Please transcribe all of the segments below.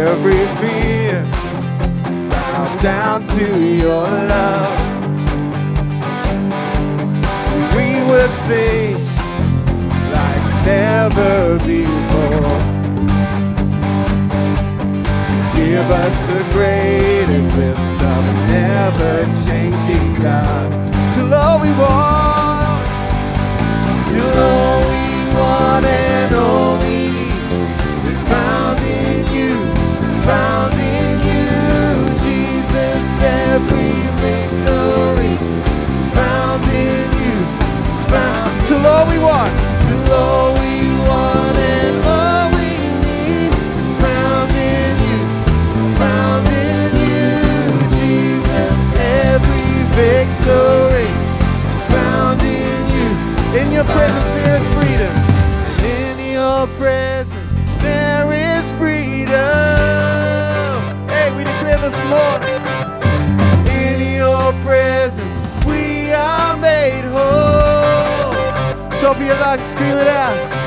every fear. Bow down to your love. We would sing like never before. Give us a greater glimpse of a never changing God. Till all we want, till all presence there is freedom. In your presence there is freedom. Hey, we declare this morning. In your presence we are made whole. So be alive, scream it out.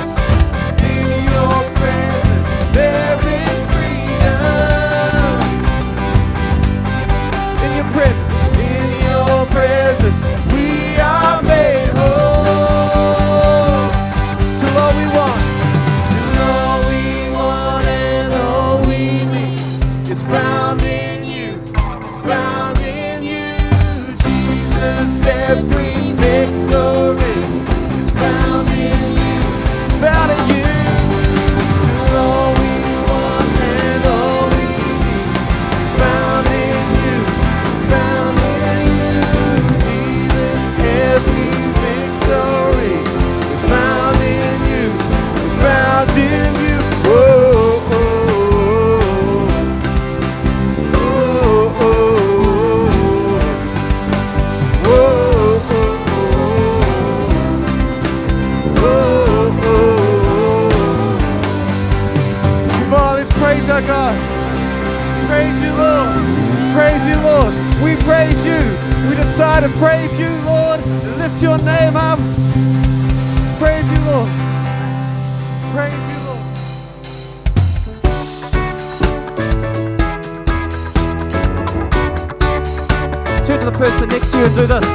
to the person next to you and do this.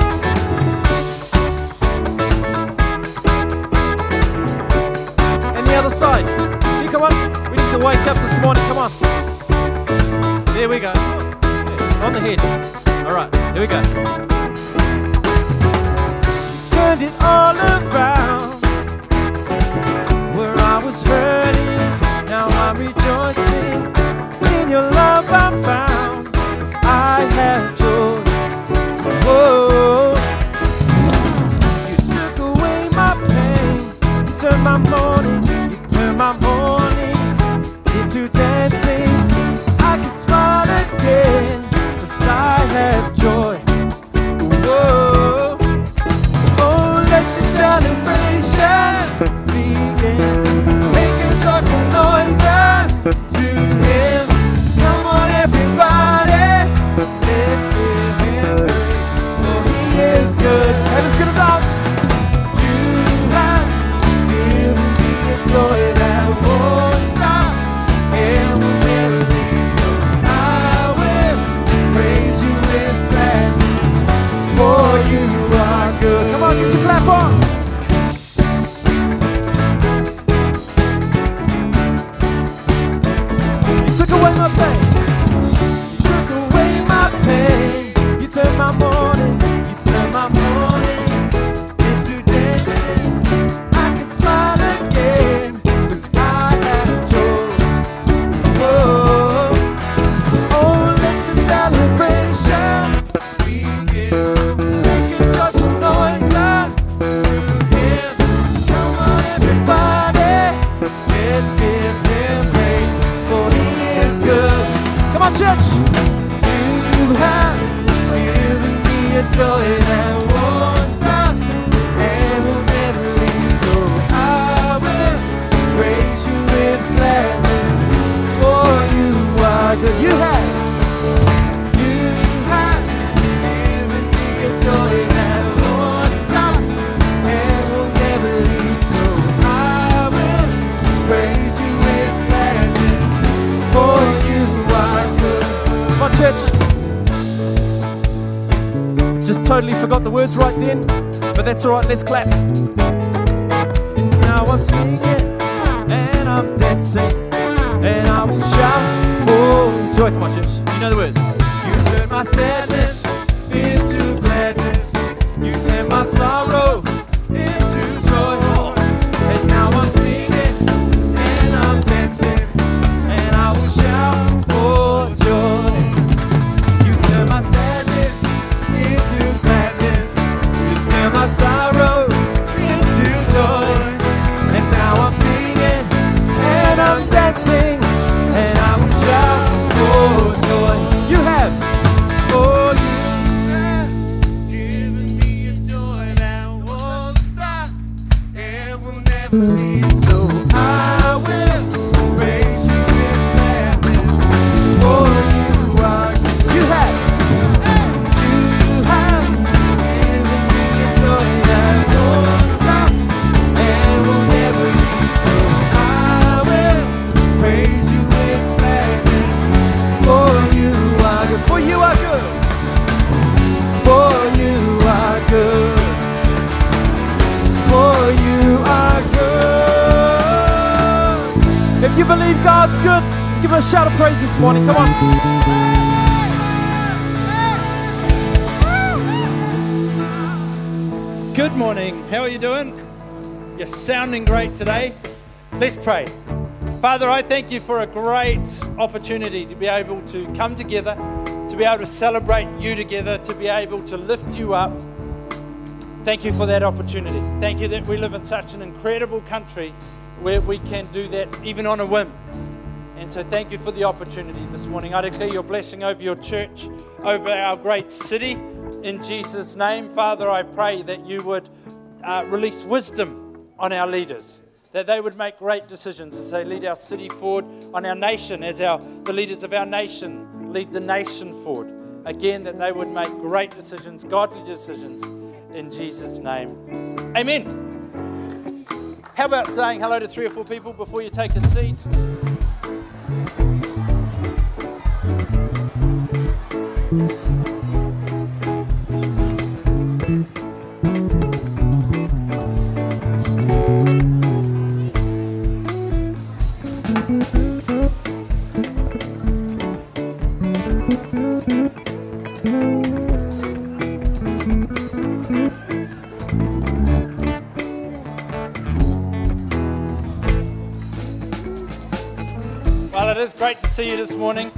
And the other side. Yeah, come on. We need to wake up this morning. Come on. There we go. On the head. All right. Here we go. Father, I thank you for a great opportunity to be able to come together, to be able to celebrate you together, to be able to lift you up. Thank you for that opportunity. Thank you that we live in such an incredible country where we can do that even on a whim. And so, thank you for the opportunity this morning. I declare your blessing over your church, over our great city. In Jesus' name, Father, I pray that you would uh, release wisdom on our leaders, that they would make great decisions as they lead our city forward, on our nation, as our, the leaders of our nation lead the nation forward. Again, that they would make great decisions, godly decisions, in Jesus' name. Amen. How about saying hello to three or four people before you take a seat? Is great to see you this morning.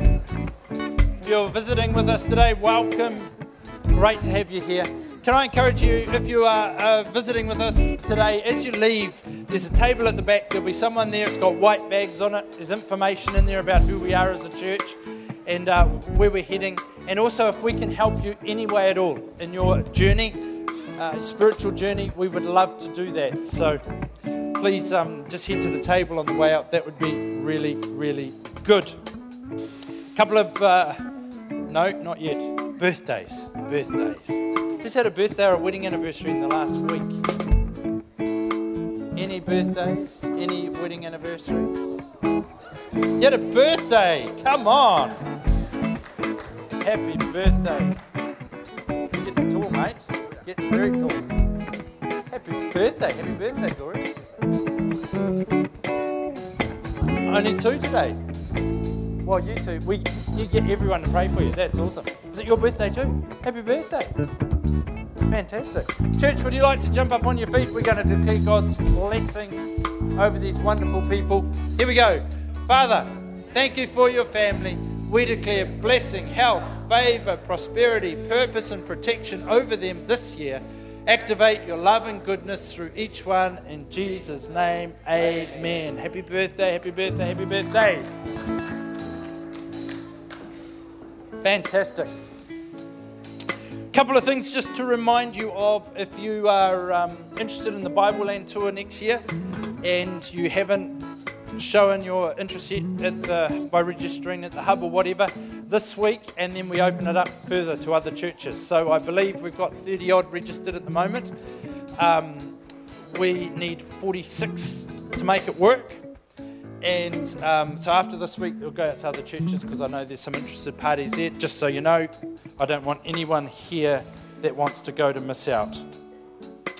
If you're visiting with us today, welcome. Great to have you here. Can I encourage you, if you are uh, visiting with us today, as you leave, there's a table at the back. There'll be someone there. It's got white bags on it. There's information in there about who we are as a church and uh, where we're heading. And also, if we can help you any way at all in your journey, uh, spiritual journey, we would love to do that. So please um, just head to the table on the way out. That would be really, really good. A couple of, uh, no, not yet, birthdays. Birthdays. Just had a birthday or a wedding anniversary in the last week. Any birthdays? Any wedding anniversaries? You had a birthday! Come on! Happy birthday. Getting tall, mate. Getting very tall. Happy birthday. Happy birthday, Dory. Only two today. Well, you two, we, you get everyone to pray for you. That's awesome. Is it your birthday too? Happy birthday. Fantastic. Church, would you like to jump up on your feet? We're going to declare God's blessing over these wonderful people. Here we go. Father, thank you for your family. We declare blessing, health, favor, prosperity, purpose, and protection over them this year. Activate your love and goodness through each one in Jesus' name. Amen. Happy birthday, happy birthday, happy birthday. Fantastic. A Couple of things just to remind you of if you are um, interested in the Bible Land Tour next year and you haven't shown your interest yet the, by registering at the hub or whatever this week, and then we open it up further to other churches. So I believe we've got 30 odd registered at the moment. Um, we need 46 to make it work. And um, so after this week, we'll go out to other churches because I know there's some interested parties there. Just so you know, I don't want anyone here that wants to go to miss out.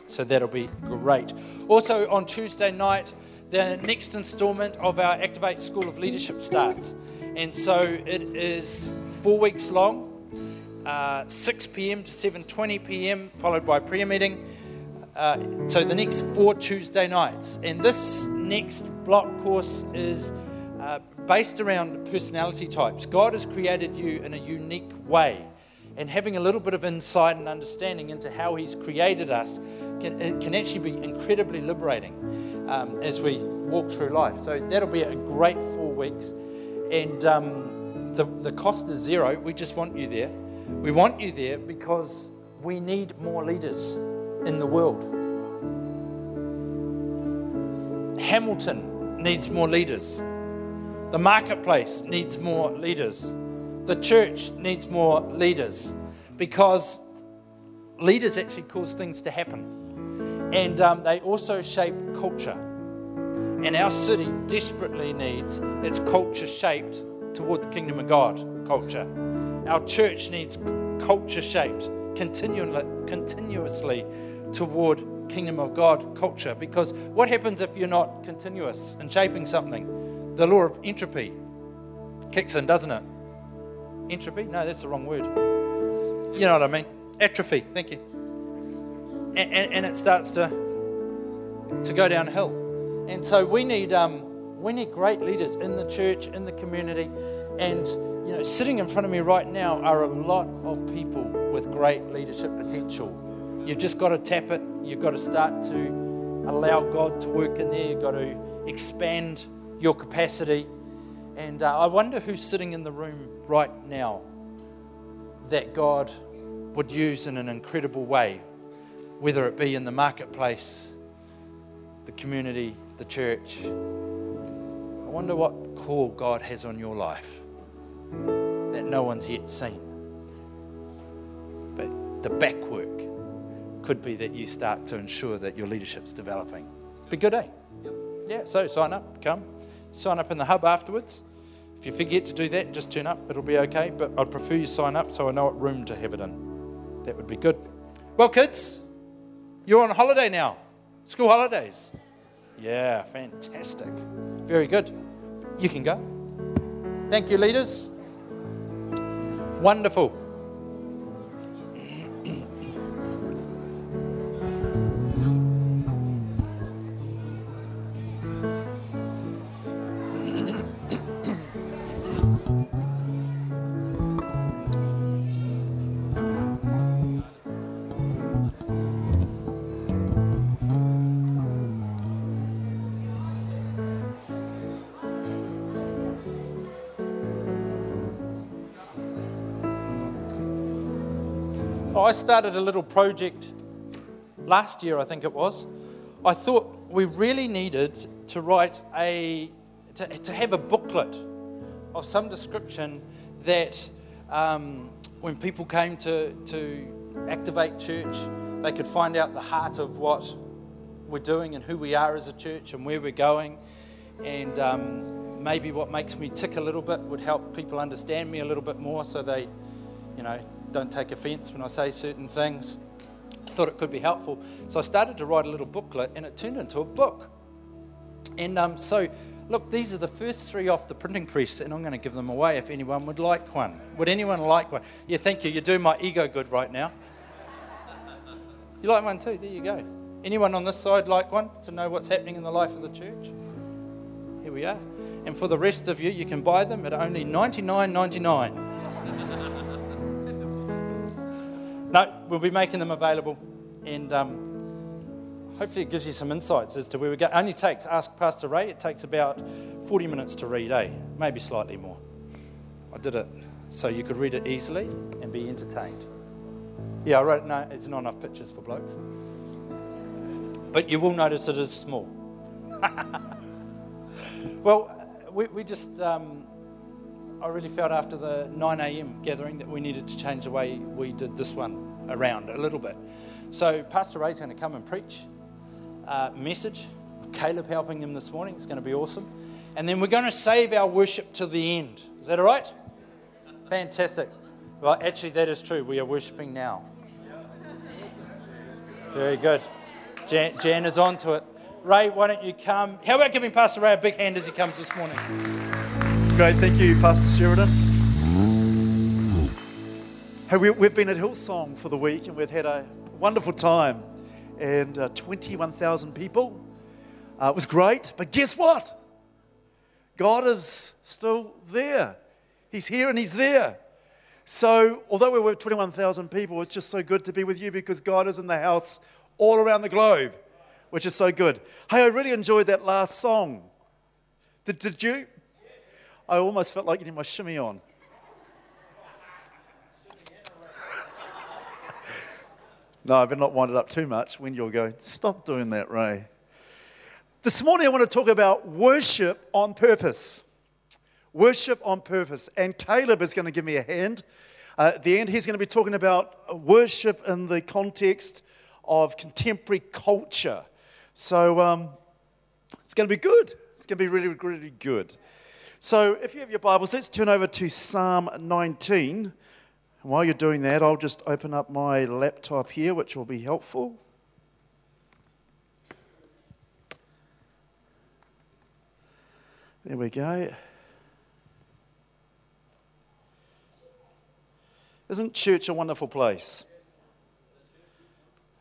So that'll be great. Also, on Tuesday night, the next installment of our Activate School of Leadership starts. And so it is four weeks long, uh, 6 p.m. to 7:20 p.m., followed by prayer meeting. Uh, so the next four Tuesday nights, and this next block course is uh, based around personality types. God has created you in a unique way, and having a little bit of insight and understanding into how He's created us can, can actually be incredibly liberating um, as we walk through life. So that'll be a great four weeks, and um, the the cost is zero. We just want you there. We want you there because we need more leaders in the world. Hamilton needs more leaders. The marketplace needs more leaders. The church needs more leaders because leaders actually cause things to happen. And um, they also shape culture. And our city desperately needs its culture shaped toward the kingdom of God culture. Our church needs culture shaped continually, continuously toward kingdom of God culture. Because what happens if you're not continuous in shaping something? The law of entropy kicks in, doesn't it? Entropy? No, that's the wrong word. You know what I mean? Atrophy. Thank you. And, and, and it starts to to go downhill. And so we need um, we need great leaders in the church, in the community, and you know, sitting in front of me right now are a lot of people with great leadership potential. You've just got to tap it. You've got to start to allow God to work in there. You've got to expand your capacity. And uh, I wonder who's sitting in the room right now that God would use in an incredible way, whether it be in the marketplace, the community, the church. I wonder what call God has on your life that no one's yet seen. But the back work could be that you start to ensure that your leadership's developing. Be good, eh? Yep. Yeah, so sign up, come. Sign up in the hub afterwards. If you forget to do that, just turn up. It'll be okay. But I'd prefer you sign up so I know what room to have it in. That would be good. Well, kids, you're on holiday now. School holidays. Yeah, fantastic. Very good. You can go. Thank you, leaders. Wonderful. I started a little project last year, I think it was. I thought we really needed to write a, to, to have a booklet of some description that um, when people came to, to activate church, they could find out the heart of what we're doing and who we are as a church and where we're going. And um, maybe what makes me tick a little bit would help people understand me a little bit more so they, you know, don't take offense when I say certain things. I thought it could be helpful. So I started to write a little booklet and it turned into a book. And um, so, look, these are the first three off the printing press, and I'm going to give them away if anyone would like one. Would anyone like one? Yeah, thank you. You're doing my ego good right now. You like one too? There you go. Anyone on this side like one to know what's happening in the life of the church? Here we are. And for the rest of you, you can buy them at only $99.99. No, we'll be making them available, and um, hopefully it gives you some insights as to where we go. Only takes, ask Pastor Ray, it takes about 40 minutes to read, eh? Maybe slightly more. I did it so you could read it easily and be entertained. Yeah, I wrote, no, it's not enough pictures for blokes. But you will notice it is small. well, we, we just, um, I really felt after the 9 a.m. gathering that we needed to change the way we did this one around a little bit. So Pastor Ray's going to come and preach a message. Caleb helping him this morning. It's going to be awesome. And then we're going to save our worship to the end. Is that all right? Fantastic. Well, actually, that is true. We are worshiping now. Very good. Jan, Jan is on to it. Ray, why don't you come? How about giving Pastor Ray a big hand as he comes this morning? Great, thank you, Pastor Sheridan. Hey, we, we've been at Hillsong for the week and we've had a wonderful time. And uh, 21,000 people. Uh, it was great, but guess what? God is still there. He's here and He's there. So, although we were 21,000 people, it's just so good to be with you because God is in the house all around the globe, which is so good. Hey, I really enjoyed that last song. Did, did you? I almost felt like getting my shimmy on. no, I've been not wind it up too much when you're going, stop doing that, Ray. This morning, I want to talk about worship on purpose. Worship on purpose. And Caleb is going to give me a hand. Uh, at the end, he's going to be talking about worship in the context of contemporary culture. So um, it's going to be good. It's going to be really, really good. So if you have your Bibles, let's turn over to Psalm 19. And while you're doing that, I'll just open up my laptop here, which will be helpful. There we go. Isn't church a wonderful place?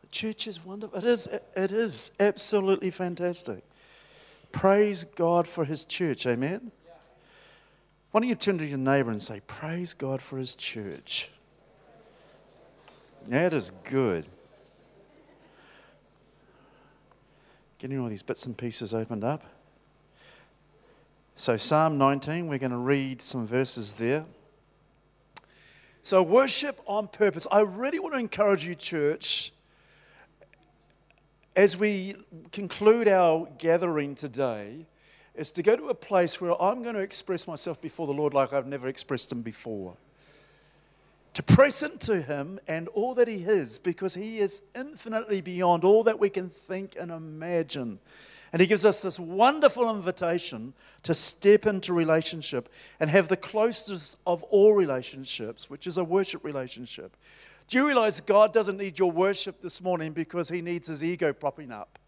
The Church is wonderful. It is, it is absolutely fantastic. Praise God for his church. Amen. Why don't you turn to your neighbor and say, Praise God for his church? That is good. Getting all these bits and pieces opened up. So, Psalm 19, we're going to read some verses there. So, worship on purpose. I really want to encourage you, church, as we conclude our gathering today, is to go to a place where I'm going to express myself before the Lord like I've never expressed Him before. To press into Him and all that He is, because He is infinitely beyond all that we can think and imagine. And he gives us this wonderful invitation to step into relationship and have the closest of all relationships, which is a worship relationship. Do you realize God doesn't need your worship this morning because he needs his ego propping up?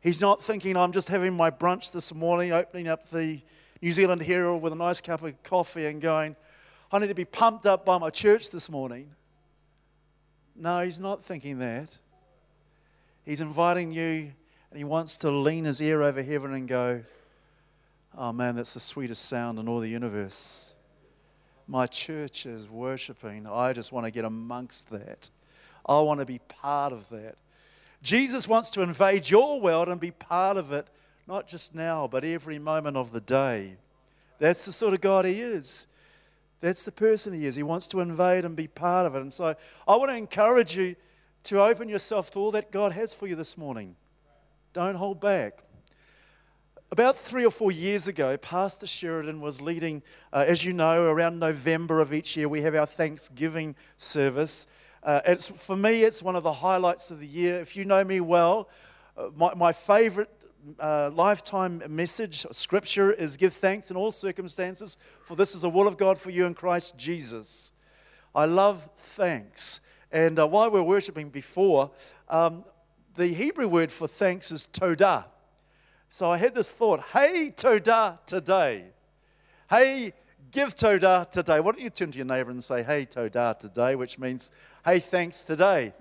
He's not thinking, I'm just having my brunch this morning, opening up the New Zealand Herald with a nice cup of coffee and going, I need to be pumped up by my church this morning. No, he's not thinking that. He's inviting you and he wants to lean his ear over heaven and go, Oh man, that's the sweetest sound in all the universe. My church is worshiping. I just want to get amongst that. I want to be part of that. Jesus wants to invade your world and be part of it, not just now, but every moment of the day. That's the sort of God He is. That's the person He is. He wants to invade and be part of it. And so I want to encourage you to open yourself to all that God has for you this morning. Don't hold back. About three or four years ago, Pastor Sheridan was leading, uh, as you know, around November of each year, we have our Thanksgiving service. Uh, it's, for me, it's one of the highlights of the year. If you know me well, uh, my, my favorite uh, lifetime message, scripture, is give thanks in all circumstances, for this is the will of God for you in Christ Jesus. I love thanks. And uh, while we we're worshiping before, um, the Hebrew word for thanks is todah. So I had this thought hey, todah today. Hey, give todah today. Why don't you turn to your neighbor and say, hey, todah today, which means, hey, thanks today.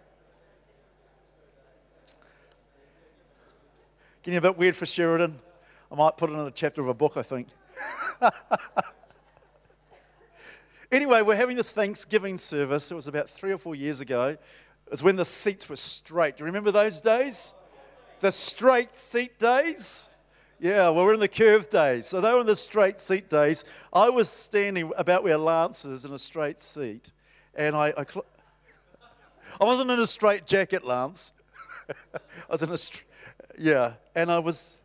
Getting a bit weird for Sheridan. I might put it in a chapter of a book, I think. anyway, we're having this Thanksgiving service. It was about three or four years ago. It was when the seats were straight. Do you remember those days? The straight seat days? Yeah, well, we're in the curved days. So they were in the straight seat days. I was standing about where Lance is in a straight seat. And I, I, I wasn't in a straight jacket, Lance. I was in a, str- yeah. And I was,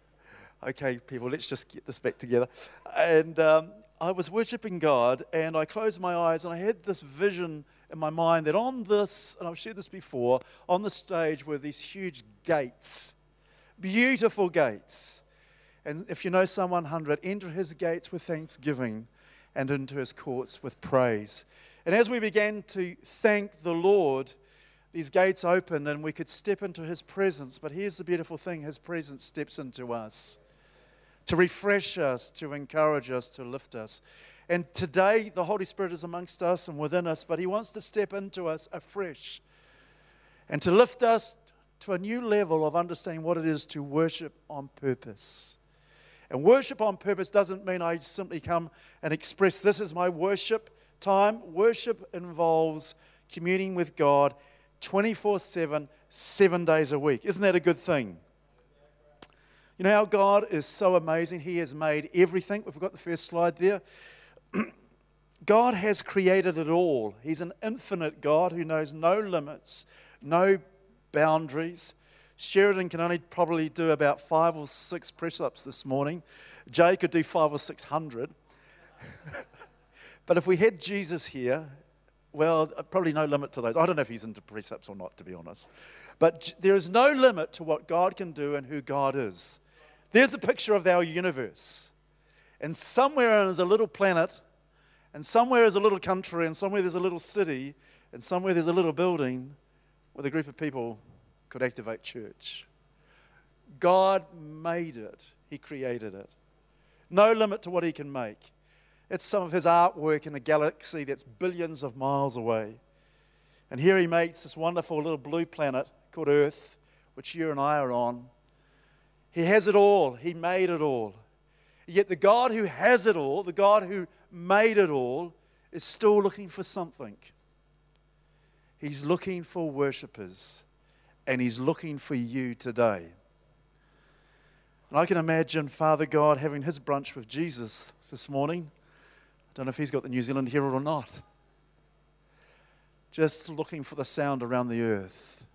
okay, people, let's just get this back together. And um, I was worshiping God, and I closed my eyes, and I had this vision in my mind that on this, and I've shared this before, on the stage were these huge gates, beautiful gates. And if you know Psalm 100, enter his gates with thanksgiving and into his courts with praise. And as we began to thank the Lord, these gates open and we could step into His presence. But here's the beautiful thing His presence steps into us to refresh us, to encourage us, to lift us. And today, the Holy Spirit is amongst us and within us, but He wants to step into us afresh and to lift us to a new level of understanding what it is to worship on purpose. And worship on purpose doesn't mean I simply come and express this is my worship time. Worship involves communing with God 24 7, seven days a week. Isn't that a good thing? You know how God is so amazing? He has made everything. We've got the first slide there. God has created it all. He's an infinite God who knows no limits, no boundaries. Sheridan can only probably do about five or six press ups this morning. Jay could do five or six hundred. but if we had Jesus here, well, uh, probably no limit to those. I don't know if he's into precepts or not, to be honest. But there is no limit to what God can do and who God is. There's a picture of our universe. And somewhere there's a little planet, and somewhere is a little country, and somewhere there's a little city, and somewhere there's a little building with a group of people could activate church. God made it, He created it. No limit to what He can make. It's some of His artwork in a galaxy that's billions of miles away. And here He makes this wonderful little blue planet called Earth, which you and I are on. He has it all, He made it all. Yet the God who has it all, the God who made it all, is still looking for something. He's looking for worshippers, and He's looking for you today. And I can imagine Father God having his brunch with Jesus this morning. Don't know if he's got the New Zealand Herald or not. Just looking for the sound around the earth.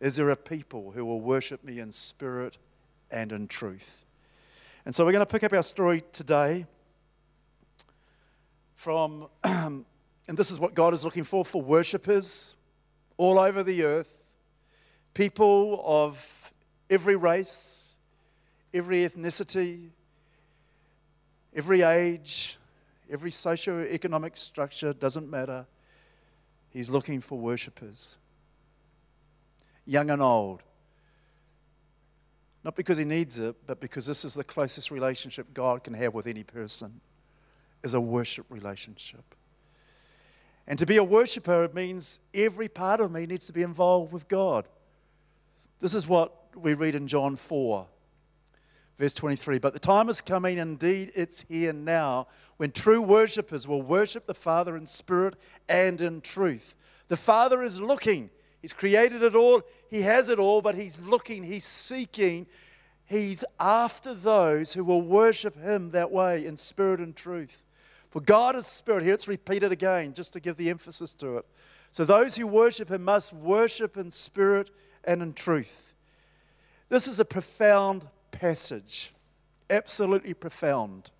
Is there a people who will worship me in spirit and in truth? And so we're going to pick up our story today from And this is what God is looking for for worshippers all over the earth, people of every race, every ethnicity, every age, every socio-economic structure, doesn't matter. He's looking for worshippers, young and old. Not because he needs it, but because this is the closest relationship God can have with any person, is a worship relationship. And to be a worshiper means every part of me needs to be involved with God. This is what we read in John 4, verse 23. But the time is coming, indeed, it's here now, when true worshippers will worship the Father in spirit and in truth. The Father is looking. He's created it all, He has it all, but He's looking, He's seeking, He's after those who will worship Him that way in spirit and truth. For God is spirit. Here it's repeated again, just to give the emphasis to it. So those who worship him must worship in spirit and in truth. This is a profound passage, absolutely profound.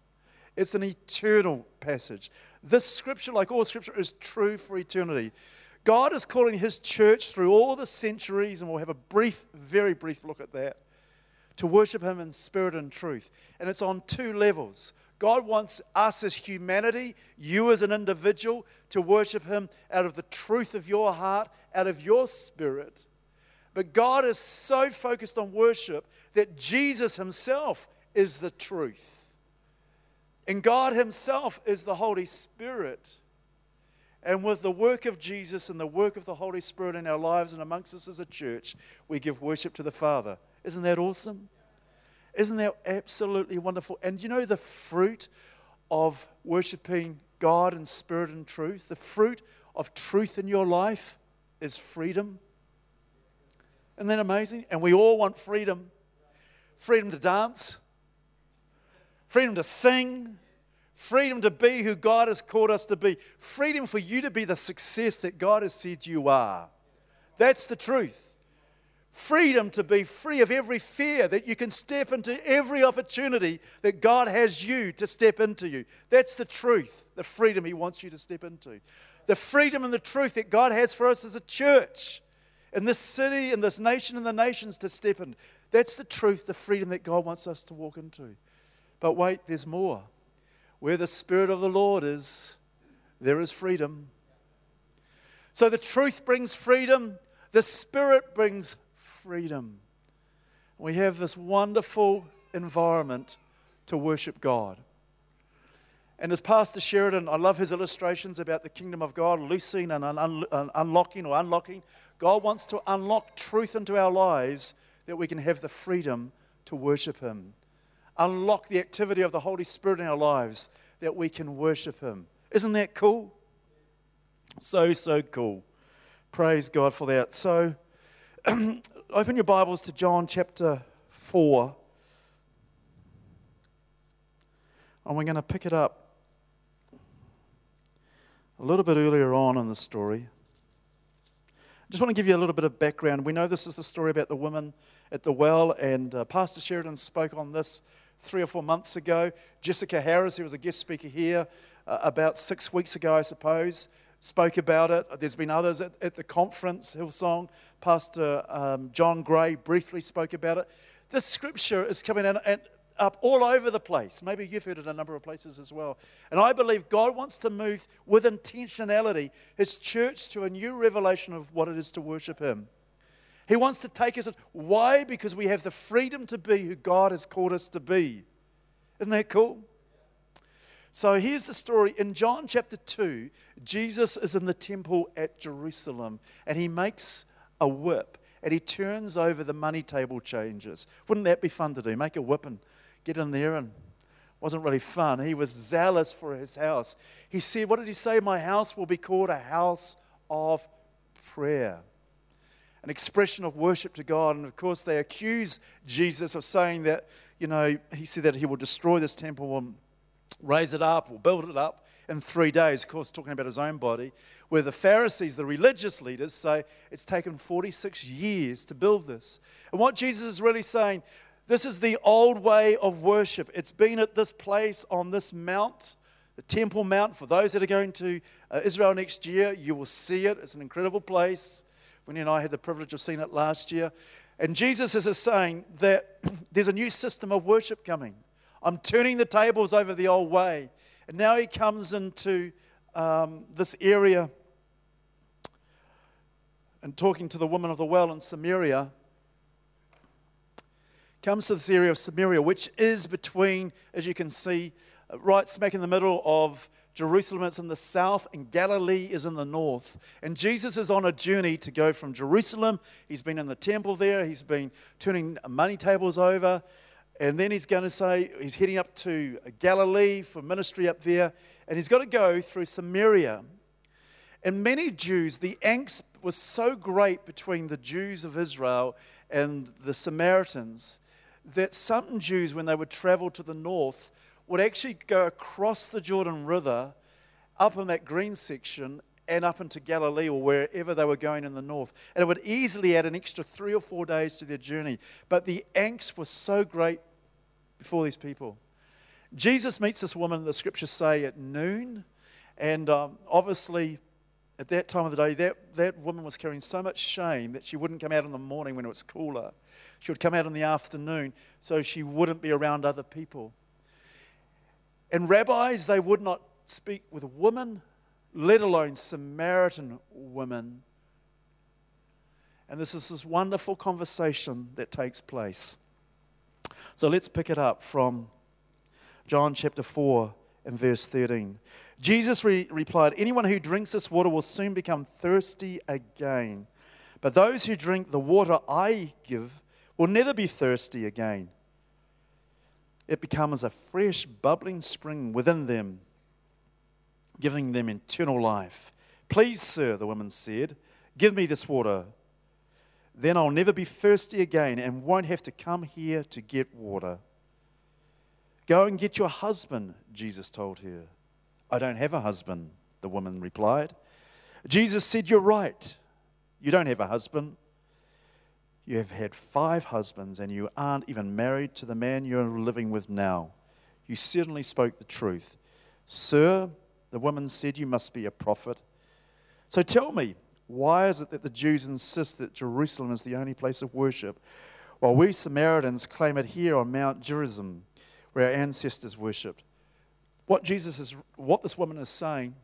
It's an eternal passage. This scripture, like all scripture, is true for eternity. God is calling his church through all the centuries, and we'll have a brief, very brief look at that, to worship him in spirit and truth. And it's on two levels. God wants us as humanity, you as an individual, to worship Him out of the truth of your heart, out of your spirit. But God is so focused on worship that Jesus Himself is the truth. And God Himself is the Holy Spirit. And with the work of Jesus and the work of the Holy Spirit in our lives and amongst us as a church, we give worship to the Father. Isn't that awesome? Isn't that absolutely wonderful? And you know the fruit of worshiping God in spirit and truth? The fruit of truth in your life is freedom. Isn't that amazing? And we all want freedom freedom to dance, freedom to sing, freedom to be who God has called us to be, freedom for you to be the success that God has said you are. That's the truth freedom to be free of every fear, that you can step into every opportunity that God has you to step into you. That's the truth, the freedom He wants you to step into. The freedom and the truth that God has for us as a church in this city, in this nation, and the nations to step in. That's the truth, the freedom that God wants us to walk into. But wait, there's more. Where the Spirit of the Lord is, there is freedom. So the truth brings freedom, the Spirit brings freedom. We have this wonderful environment to worship God. And as Pastor Sheridan, I love his illustrations about the kingdom of God, loosing and un- un- unlocking or unlocking. God wants to unlock truth into our lives that we can have the freedom to worship Him. Unlock the activity of the Holy Spirit in our lives that we can worship Him. Isn't that cool? So, so cool. Praise God for that. So, open your Bibles to John chapter 4. And we're going to pick it up a little bit earlier on in the story. Just want to give you a little bit of background. We know this is the story about the woman at the well, and uh, Pastor Sheridan spoke on this three or four months ago. Jessica Harris, who was a guest speaker here uh, about six weeks ago, I suppose, spoke about it. There's been others at, at the conference, Hillsong. Pastor um, John Gray briefly spoke about it. This scripture is coming out, and up all over the place. Maybe you've heard it a number of places as well. And I believe God wants to move with intentionality his church to a new revelation of what it is to worship him. He wants to take us. Why? Because we have the freedom to be who God has called us to be. Isn't that cool? So here's the story. In John chapter 2, Jesus is in the temple at Jerusalem and he makes a whip and he turns over the money table changes. Wouldn't that be fun to do? Make a whip and get in there and wasn't really fun. He was zealous for his house. He said, What did he say? My house will be called a house of prayer. An expression of worship to God. And of course, they accuse Jesus of saying that, you know, he said that he will destroy this temple and raise it up or build it up in three days. Of course, talking about his own body. Where the Pharisees, the religious leaders, say it's taken 46 years to build this. And what Jesus is really saying, this is the old way of worship. It's been at this place on this mount, the Temple Mount. For those that are going to uh, Israel next year, you will see it. It's an incredible place. Winnie and I had the privilege of seeing it last year. And Jesus is saying that there's a new system of worship coming. I'm turning the tables over the old way. And now he comes into um, this area and talking to the woman of the well in Samaria comes to this area of Samaria, which is between, as you can see, uh, right smack in the middle of Jerusalem. It's in the south, and Galilee is in the north. And Jesus is on a journey to go from Jerusalem. He's been in the temple there, he's been turning money tables over. And then he's going to say, he's heading up to Galilee for ministry up there. And he's got to go through Samaria. And many Jews, the angst was so great between the Jews of Israel and the Samaritans that some Jews, when they would travel to the north, would actually go across the Jordan River, up in that green section, and up into Galilee or wherever they were going in the north. And it would easily add an extra three or four days to their journey. But the angst was so great before these people. Jesus meets this woman, the scriptures say, at noon. And um, obviously, at that time of the day, that, that woman was carrying so much shame that she wouldn't come out in the morning when it was cooler. She would come out in the afternoon so she wouldn't be around other people. And rabbis, they would not speak with women, let alone Samaritan women. And this is this wonderful conversation that takes place. So let's pick it up from John chapter 4 and verse 13. Jesus re- replied, Anyone who drinks this water will soon become thirsty again. But those who drink the water I give will never be thirsty again. It becomes a fresh, bubbling spring within them, giving them eternal life. Please, sir, the woman said, give me this water. Then I'll never be thirsty again and won't have to come here to get water. Go and get your husband, Jesus told her. I don't have a husband, the woman replied. Jesus said, You're right. You don't have a husband. You have had five husbands, and you aren't even married to the man you're living with now. You certainly spoke the truth. Sir, the woman said, You must be a prophet. So tell me, why is it that the Jews insist that Jerusalem is the only place of worship, while we Samaritans claim it here on Mount Gerizim, where our ancestors worshipped? What Jesus is, what this woman is saying,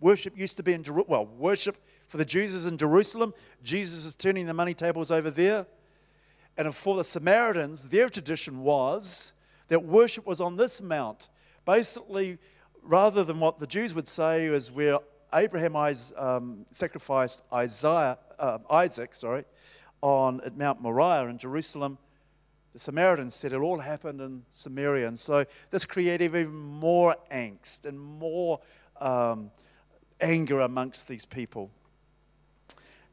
worship used to be in Jerusalem. Well, worship for the Jews is in Jerusalem. Jesus is turning the money tables over there. And for the Samaritans, their tradition was that worship was on this mount. Basically, rather than what the Jews would say is where Abraham um, sacrificed Isaiah, uh, Isaac, sorry, on at Mount Moriah in Jerusalem. The Samaritans said it all happened in Samaria, and so this created even more angst and more um, anger amongst these people.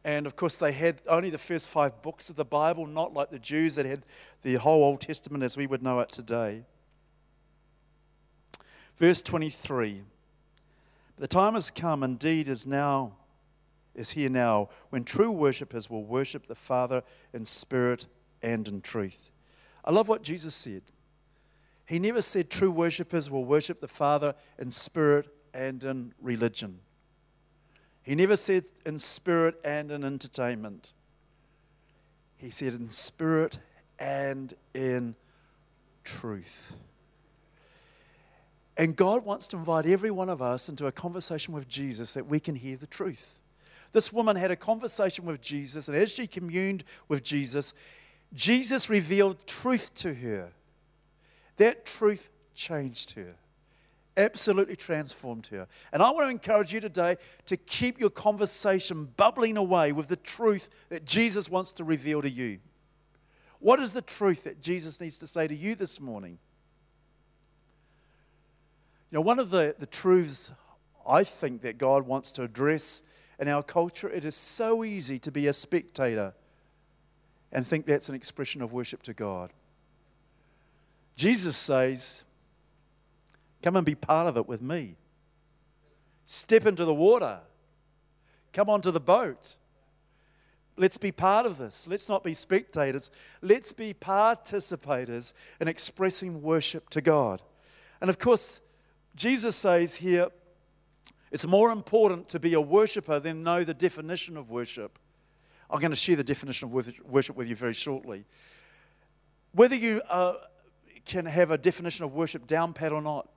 And of course, they had only the first five books of the Bible, not like the Jews that had the whole Old Testament as we would know it today. Verse 23 The time has come, indeed, is now, is here now, when true worshippers will worship the Father in spirit and in truth. I love what Jesus said. He never said true worshippers will worship the Father in spirit and in religion. He never said in spirit and in entertainment. He said in spirit and in truth. And God wants to invite every one of us into a conversation with Jesus that we can hear the truth. This woman had a conversation with Jesus, and as she communed with Jesus, Jesus revealed truth to her. That truth changed her absolutely transformed her. And I want to encourage you today to keep your conversation bubbling away with the truth that Jesus wants to reveal to you. What is the truth that Jesus needs to say to you this morning? You know, one of the, the truths I think that God wants to address in our culture, it is so easy to be a spectator and think that's an expression of worship to God. Jesus says, Come and be part of it with me. Step into the water. Come onto the boat. Let's be part of this. Let's not be spectators. Let's be participators in expressing worship to God. And of course, Jesus says here, it's more important to be a worshiper than know the definition of worship. I'm going to share the definition of worship with you very shortly. Whether you uh, can have a definition of worship down pat or not,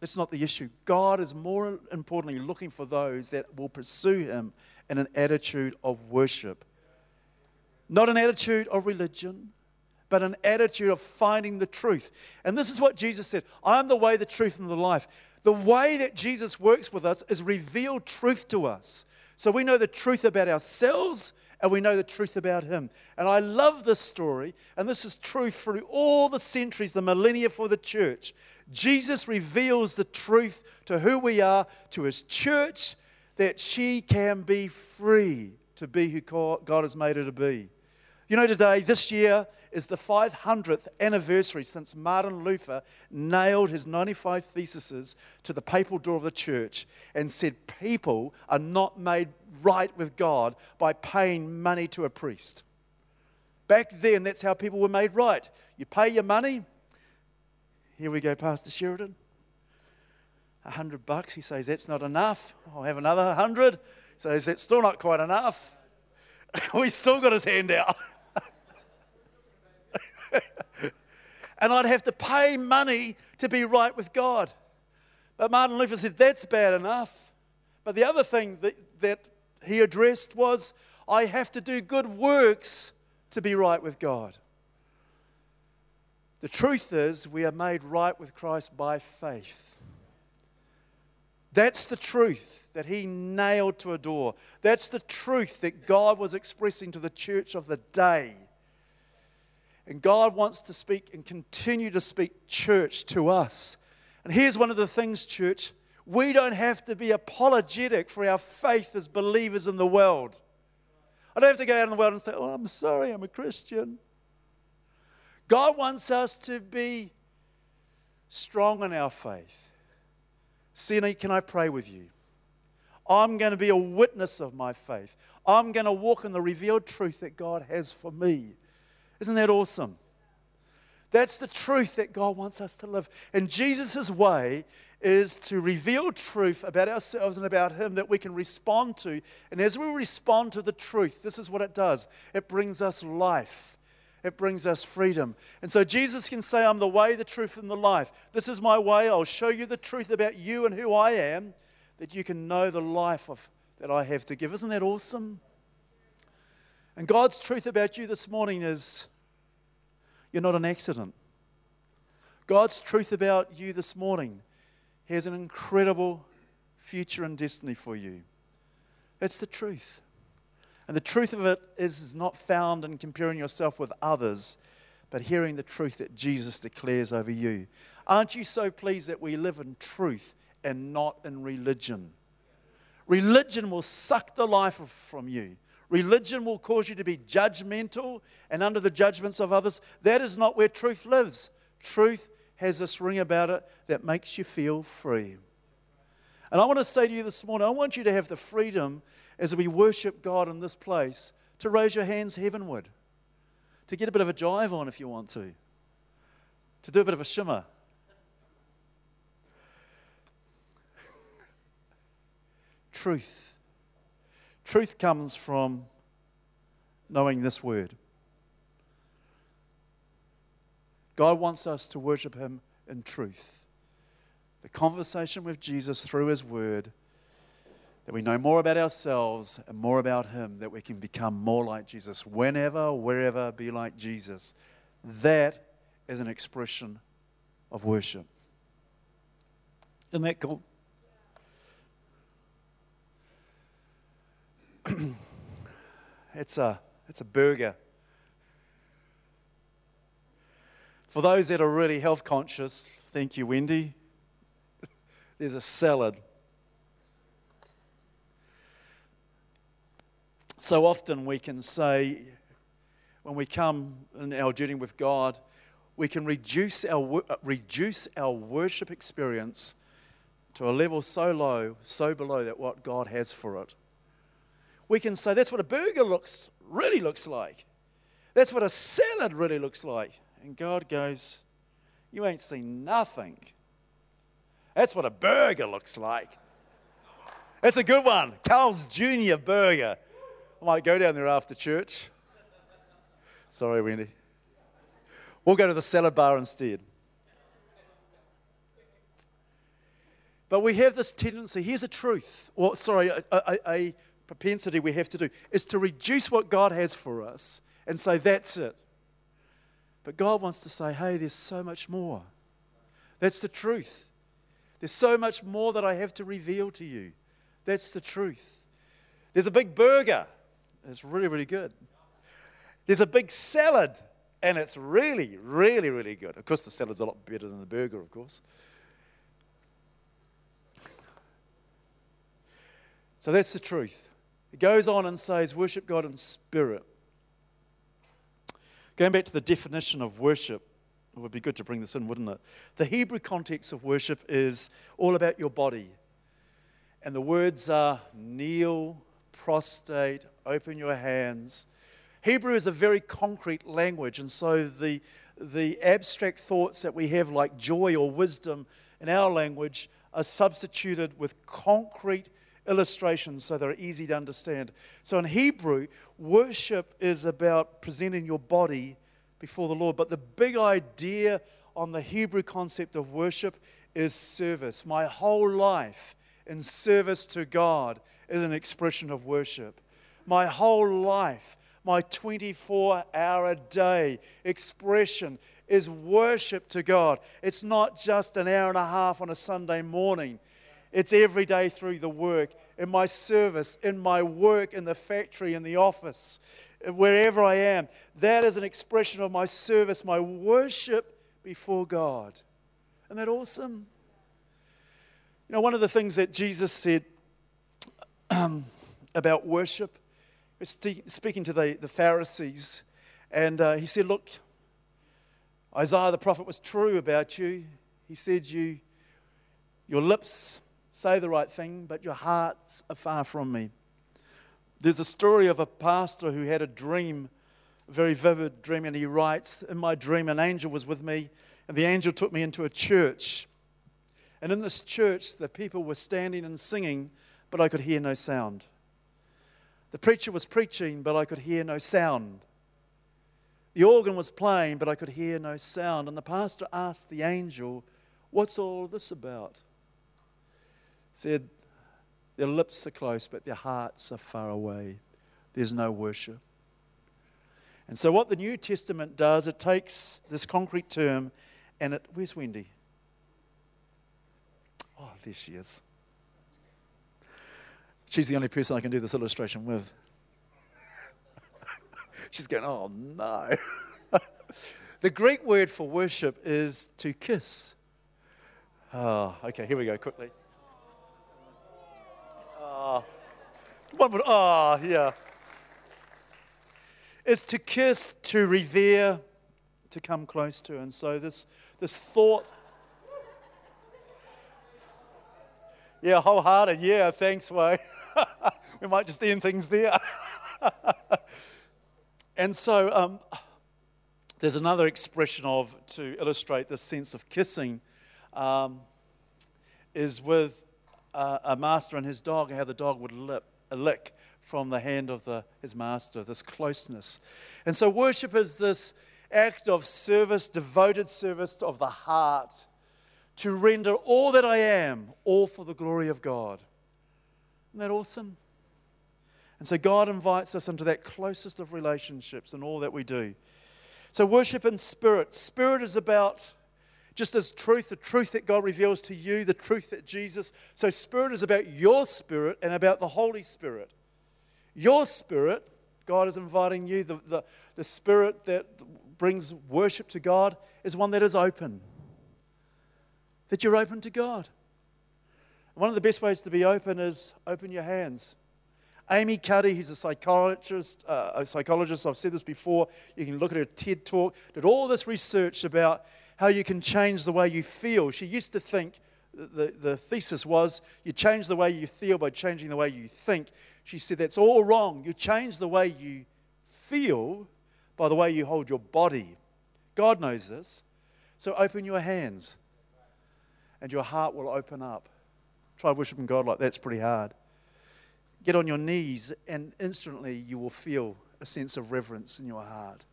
that's not the issue. God is more importantly looking for those that will pursue Him in an attitude of worship. Not an attitude of religion, but an attitude of finding the truth. And this is what Jesus said I am the way, the truth, and the life. The way that Jesus works with us is reveal truth to us. So we know the truth about ourselves and we know the truth about him. And I love this story, and this is true through all the centuries, the millennia for the church. Jesus reveals the truth to who we are, to his church, that she can be free to be who God has made her to be. You know, today, this year is the 500th anniversary since Martin Luther nailed his 95 theses to the papal door of the church and said people are not made right with God by paying money to a priest. Back then, that's how people were made right. You pay your money. Here we go, Pastor Sheridan. A hundred bucks. He says, That's not enough. I'll have another hundred. He says, That's still not quite enough. we still got his hand out. and I'd have to pay money to be right with God. But Martin Luther said, That's bad enough. But the other thing that, that he addressed was, I have to do good works to be right with God. The truth is, we are made right with Christ by faith. That's the truth that he nailed to a door. That's the truth that God was expressing to the church of the day. And God wants to speak and continue to speak church to us. And here's one of the things, church we don't have to be apologetic for our faith as believers in the world. I don't have to go out in the world and say, Oh, I'm sorry, I'm a Christian. God wants us to be strong in our faith. Sienna, can I pray with you? I'm going to be a witness of my faith. I'm going to walk in the revealed truth that God has for me. Isn't that awesome? That's the truth that God wants us to live. And Jesus' way is to reveal truth about ourselves and about Him that we can respond to. And as we respond to the truth, this is what it does it brings us life, it brings us freedom. And so Jesus can say, I'm the way, the truth, and the life. This is my way. I'll show you the truth about you and who I am. that you can know the life of, that I have to give. Isn't that awesome? And God's truth about you this morning is you're not an accident. God's truth about you this morning has an incredible future and destiny for you. It's the truth. And the truth of it is, is not found in comparing yourself with others, but hearing the truth that Jesus declares over you. Aren't you so pleased that we live in truth and not in religion? Religion will suck the life from you. Religion will cause you to be judgmental and under the judgments of others. That is not where truth lives. Truth has this ring about it that makes you feel free. And I want to say to you this morning, I want you to have the freedom as we worship God in this place to raise your hands heavenward, to get a bit of a jive on if you want to, to do a bit of a shimmer. Truth. Truth comes from knowing this word. God wants us to worship Him in truth the conversation with Jesus through His Word, that we know more about ourselves and more about Him, that we can become more like Jesus. Whenever, wherever, be like Jesus. That is an expression of worship. Isn't that cool? it's, a, it's a burger. For those that are really health conscious, thank you, Wendy there's a salad. So often we can say, when we come in our journey with God, we can reduce our, uh, reduce our worship experience to a level so low, so below that what God has for it. We can say that's what a burger looks really looks like. That's what a salad really looks like. And God goes, You ain't seen nothing. That's what a burger looks like. That's a good one. Carl's Jr. Burger. I might go down there after church. Sorry, Wendy. We'll go to the salad bar instead. But we have this tendency, here's a truth, or sorry, a, a, a, propensity we have to do, is to reduce what God has for us and say, that's it. But God wants to say, hey, there's so much more. That's the truth. There's so much more that I have to reveal to you. That's the truth. There's a big burger, it's really, really good. There's a big salad, and it's really, really, really good. Of course, the salad's a lot better than the burger, of course. So that's the truth. It goes on and says, Worship God in spirit. Going back to the definition of worship, it would be good to bring this in, wouldn't it? The Hebrew context of worship is all about your body. And the words are kneel, prostrate, open your hands. Hebrew is a very concrete language, and so the, the abstract thoughts that we have, like joy or wisdom in our language, are substituted with concrete illustrations so they're easy to understand. So in Hebrew, worship is about presenting your body before the Lord. But the big idea on the Hebrew concept of worship is service. My whole life in service to God is an expression of worship. My whole life, my 24 hour day expression is worship to God. It's not just an hour and a half on a Sunday morning. It's every day through the work, in my service, in my work, in the factory, in the office, wherever I am. That is an expression of my service, my worship before God. Isn't that awesome? You know, one of the things that Jesus said um, about worship was speaking to the, the Pharisees, and uh, he said, Look, Isaiah the prophet was true about you. He said, you, Your lips say the right thing, but your hearts are far from me. There's a story of a pastor who had a dream, a very vivid dream, and he writes In my dream, an angel was with me, and the angel took me into a church. And in this church, the people were standing and singing, but I could hear no sound. The preacher was preaching, but I could hear no sound. The organ was playing, but I could hear no sound. And the pastor asked the angel, What's all this about? He said, Their lips are close, but their hearts are far away. There's no worship. And so, what the New Testament does, it takes this concrete term and it. Where's Wendy? Oh, there she is. She's the only person I can do this illustration with. She's going, oh no. the Greek word for worship is to kiss. Oh, okay, here we go, quickly. Oh, one more, oh yeah It's to kiss, to revere, to come close to. And so this, this thought, yeah, wholehearted, yeah, thanks, Way. we might just end things there. and so um, there's another expression of, to illustrate this sense of kissing, um, is with uh, a master and his dog, and how the dog would lip, lick from the hand of the, his master, this closeness. And so, worship is this act of service, devoted service of the heart, to render all that I am, all for the glory of God. Isn't that awesome? And so, God invites us into that closest of relationships in all that we do. So, worship in spirit. Spirit is about just as truth, the truth that God reveals to you, the truth that Jesus. So, spirit is about your spirit and about the Holy Spirit. Your spirit, God is inviting you, the, the, the spirit that brings worship to God is one that is open. That you're open to God. One of the best ways to be open is open your hands. Amy Cuddy, who's a psychologist, uh, a psychologist. I've said this before. You can look at her TED talk. Did all this research about how you can change the way you feel. She used to think the, the thesis was you change the way you feel by changing the way you think. She said, That's all wrong. You change the way you feel by the way you hold your body. God knows this. So open your hands and your heart will open up. Try worshiping God like that's pretty hard. Get on your knees and instantly you will feel a sense of reverence in your heart.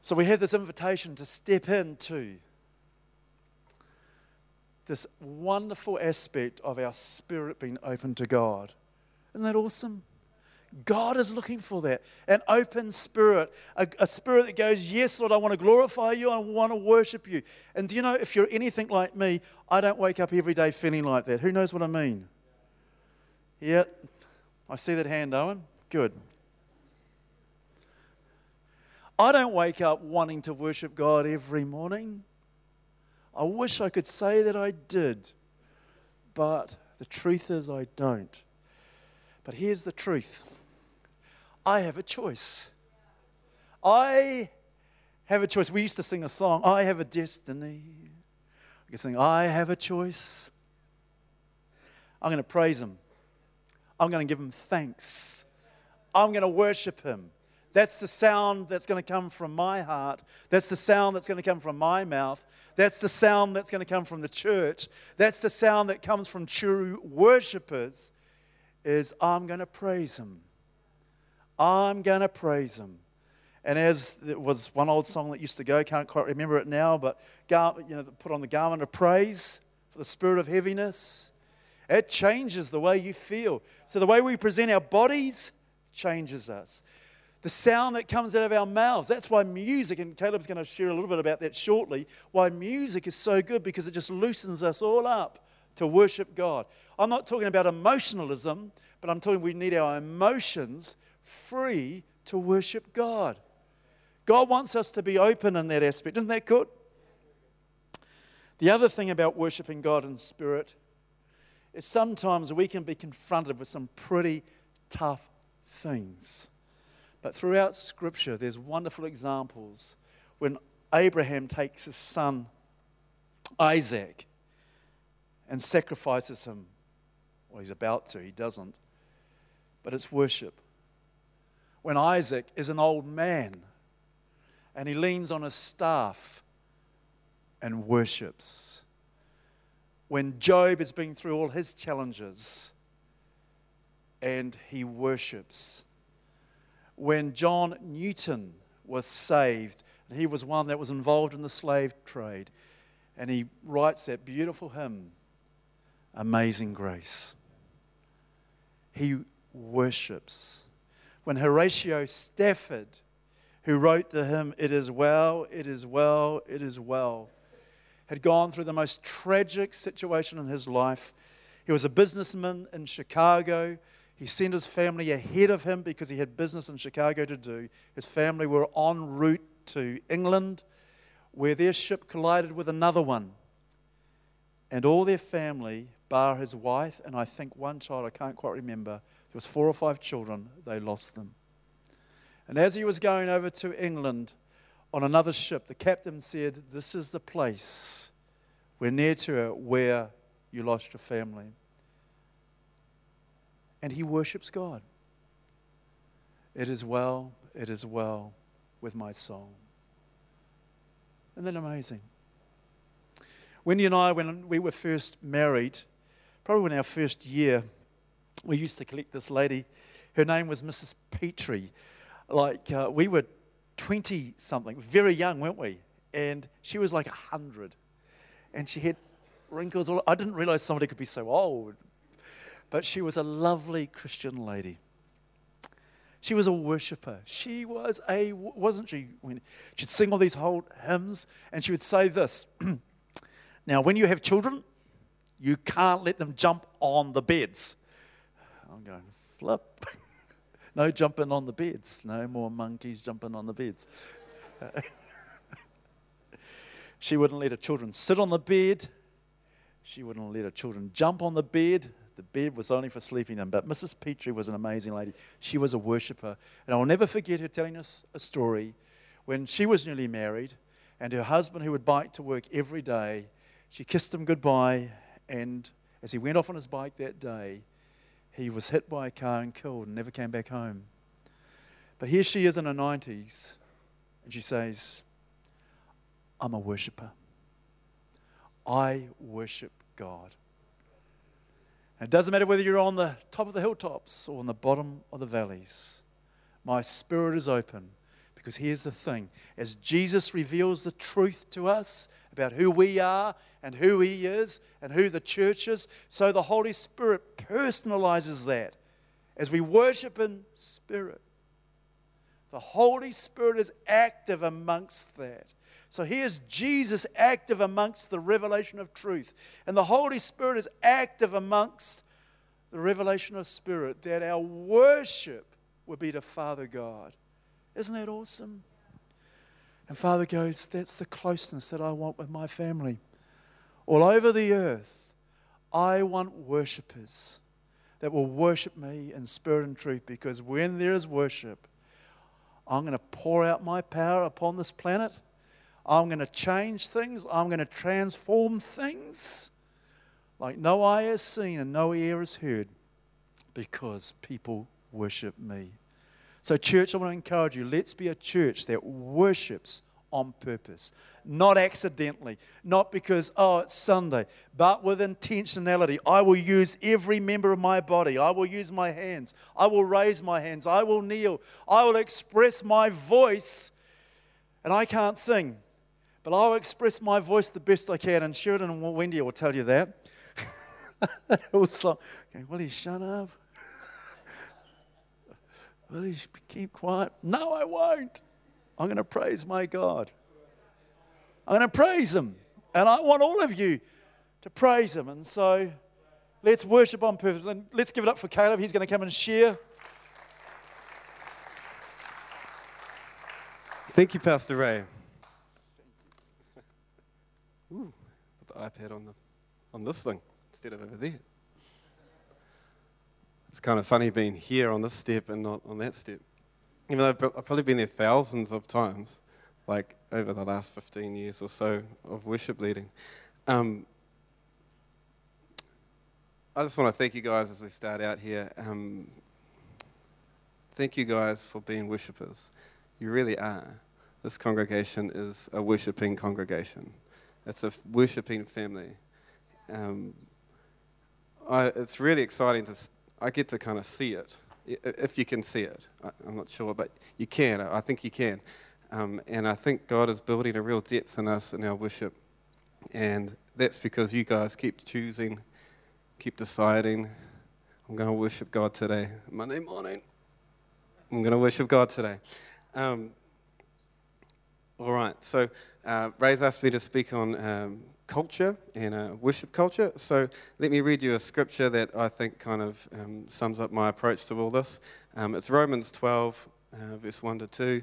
So we have this invitation to step into this wonderful aspect of our spirit being open to God. Isn't that awesome? God is looking for that an open spirit, a, a, spirit that goes, Yes, Lord, I want to glorify you, I want to worship you. And do you know, if you're anything like me, I don't wake up every day feeling like that. Who knows what I mean? Yeah, I see that hand, Owen. Good. I don't wake up wanting to worship God every morning. I wish I could say that I did, but the truth is I don't. But here's the truth I have a choice. I have a choice. We used to sing a song, I have a destiny. We could sing, I have a choice. I'm going to praise him. I'm going to give him thanks. I'm going to worship him. That's the sound that's going to come from my heart. That's the sound that's going to come from my mouth. That's the sound that's going to come from the church. That's the sound that comes from true worshipers is I'm going to praise him. I'm going to praise him. And as it was one old song that used to go, can't quite remember it now, but you know, put on the garment of praise for the spirit of heaviness. It changes the way you feel. So the way we present our bodies changes us the sound that comes out of our mouths. That's why music, and Caleb's going to share a little bit about that shortly, why music is so good because it just loosens us all up to worship God. I'm not talking about emotionalism, but I'm talking we need our emotions free to worship God. God wants us to be open in that aspect. Isn't that good? The other thing about worshiping God in spirit is sometimes we can be confronted with some pretty tough things. But throughout Scripture, there's wonderful examples when Abraham takes his son Isaac and sacrifices him. Well, he's about to, he doesn't. But it's worship. When Isaac is an old man and he leans on his staff and worships. When Job has been through all his challenges and he worships when John Newton was saved. and He was one that was involved in the slave trade. And he writes that beautiful hymn Amazing grace. He worships. When Horatio Spafford, who wrote the hymn, It is well, it is well, it is well, had gone through the most tragic situation in his life. He was a businessman in Chicago. He sent his family ahead of him because he had business in Chicago to do. His family were en route to England, where their ship collided with another one. And all their family, bar his wife and I think one child, I can't quite remember, there was four or five children, they lost them. And as he was going over to England on another ship, the captain said, This is the place. We're near to where you lost your family. And he worships God. It is well, it is well with my soul. Isn't that amazing? Wendy and I, when we were first married, probably in our first year, we used to collect this lady. Her name was Mrs. Petrie. Like, uh, we were 20 something, very young, weren't we? And she was like 100. And she had wrinkles. All, I didn't realize somebody could be so old. But she was a lovely Christian lady. She was a worshiper. She was a, wasn't she? When She'd sing all these whole hymns and she would say this Now, when you have children, you can't let them jump on the beds. I'm going, flip. no jumping on the beds. No more monkeys jumping on the beds. she wouldn't let her children sit on the bed. She wouldn't let her children jump on the bed. The bed was only for sleeping in. But Mrs. Petrie was an amazing lady. She was a worshiper. And I'll never forget her telling us a story when she was newly married and her husband, who would bike to work every day, she kissed him goodbye. And as he went off on his bike that day, he was hit by a car and killed and never came back home. But here she is in her 90s, and she says, I'm a worshiper. I worship God. And it doesn't matter whether you're on the top of the hilltops or on the bottom of the valleys, my spirit is open. Because here's the thing as Jesus reveals the truth to us about who we are and who He is and who the church is, so the Holy Spirit personalizes that as we worship in spirit. The Holy Spirit is active amongst that. So here's Jesus active amongst the revelation of truth. And the Holy Spirit is active amongst the revelation of Spirit that our worship would be to Father God. Isn't that awesome? And Father goes, That's the closeness that I want with my family. All over the earth, I want worshippers that will worship me in spirit and truth because when there is worship, I'm going to pour out my power upon this planet. I'm going to change things. I'm going to transform things like no eye has seen and no ear has heard because people worship me. So, church, I want to encourage you let's be a church that worships on purpose, not accidentally, not because, oh, it's Sunday, but with intentionality. I will use every member of my body. I will use my hands. I will raise my hands. I will kneel. I will express my voice. And I can't sing, but I'll express my voice the best I can. And Sheridan and Wendy will tell you that. okay, will you shut up? will you keep quiet? No, I won't. I'm going to praise my God. I'm going to praise Him. And I want all of you to praise Him. And so let's worship on purpose. And let's give it up for Caleb. He's going to come and share. Thank you, Pastor Ray. Ooh, put the iPad on, the, on this thing instead of over there. It's kind of funny being here on this step and not on that step. Even though I've probably been there thousands of times, like over the last 15 years or so of worship leading. Um, I just want to thank you guys as we start out here. Um, thank you guys for being worshippers. You really are. This congregation is a worshipping congregation. It's a worshipping family. Um, I, it's really exciting to. I get to kind of see it, if you can see it. I, am not sure, but you can. I think you can. Um, and I think God is building a real depth in us in our worship, and that's because you guys keep choosing keep deciding, I'm going to worship God today. Monday morning, I'm going to worship God today. Um, all right, so uh, Ray's asked me to speak on um, culture and uh, worship culture. So let me read you a scripture that I think kind of um, sums up my approach to all this. Um, it's Romans 12, uh, verse 1 to 2.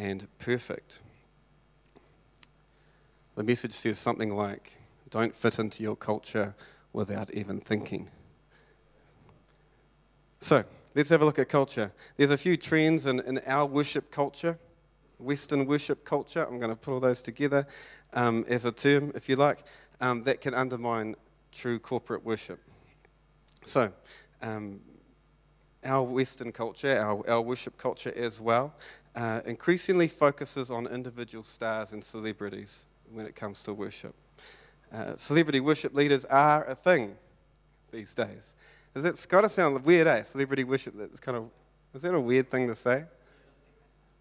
and perfect. The message says something like Don't fit into your culture without even thinking. So, let's have a look at culture. There's a few trends in, in our worship culture, Western worship culture. I'm going to put all those together um, as a term, if you like, um, that can undermine true corporate worship. So, um, our Western culture, our, our worship culture as well, uh, increasingly focuses on individual stars and celebrities when it comes to worship. Uh, celebrity worship leaders are a thing these days. Is it's got to sound weird, eh? Celebrity worship. That's kind of is that a weird thing to say?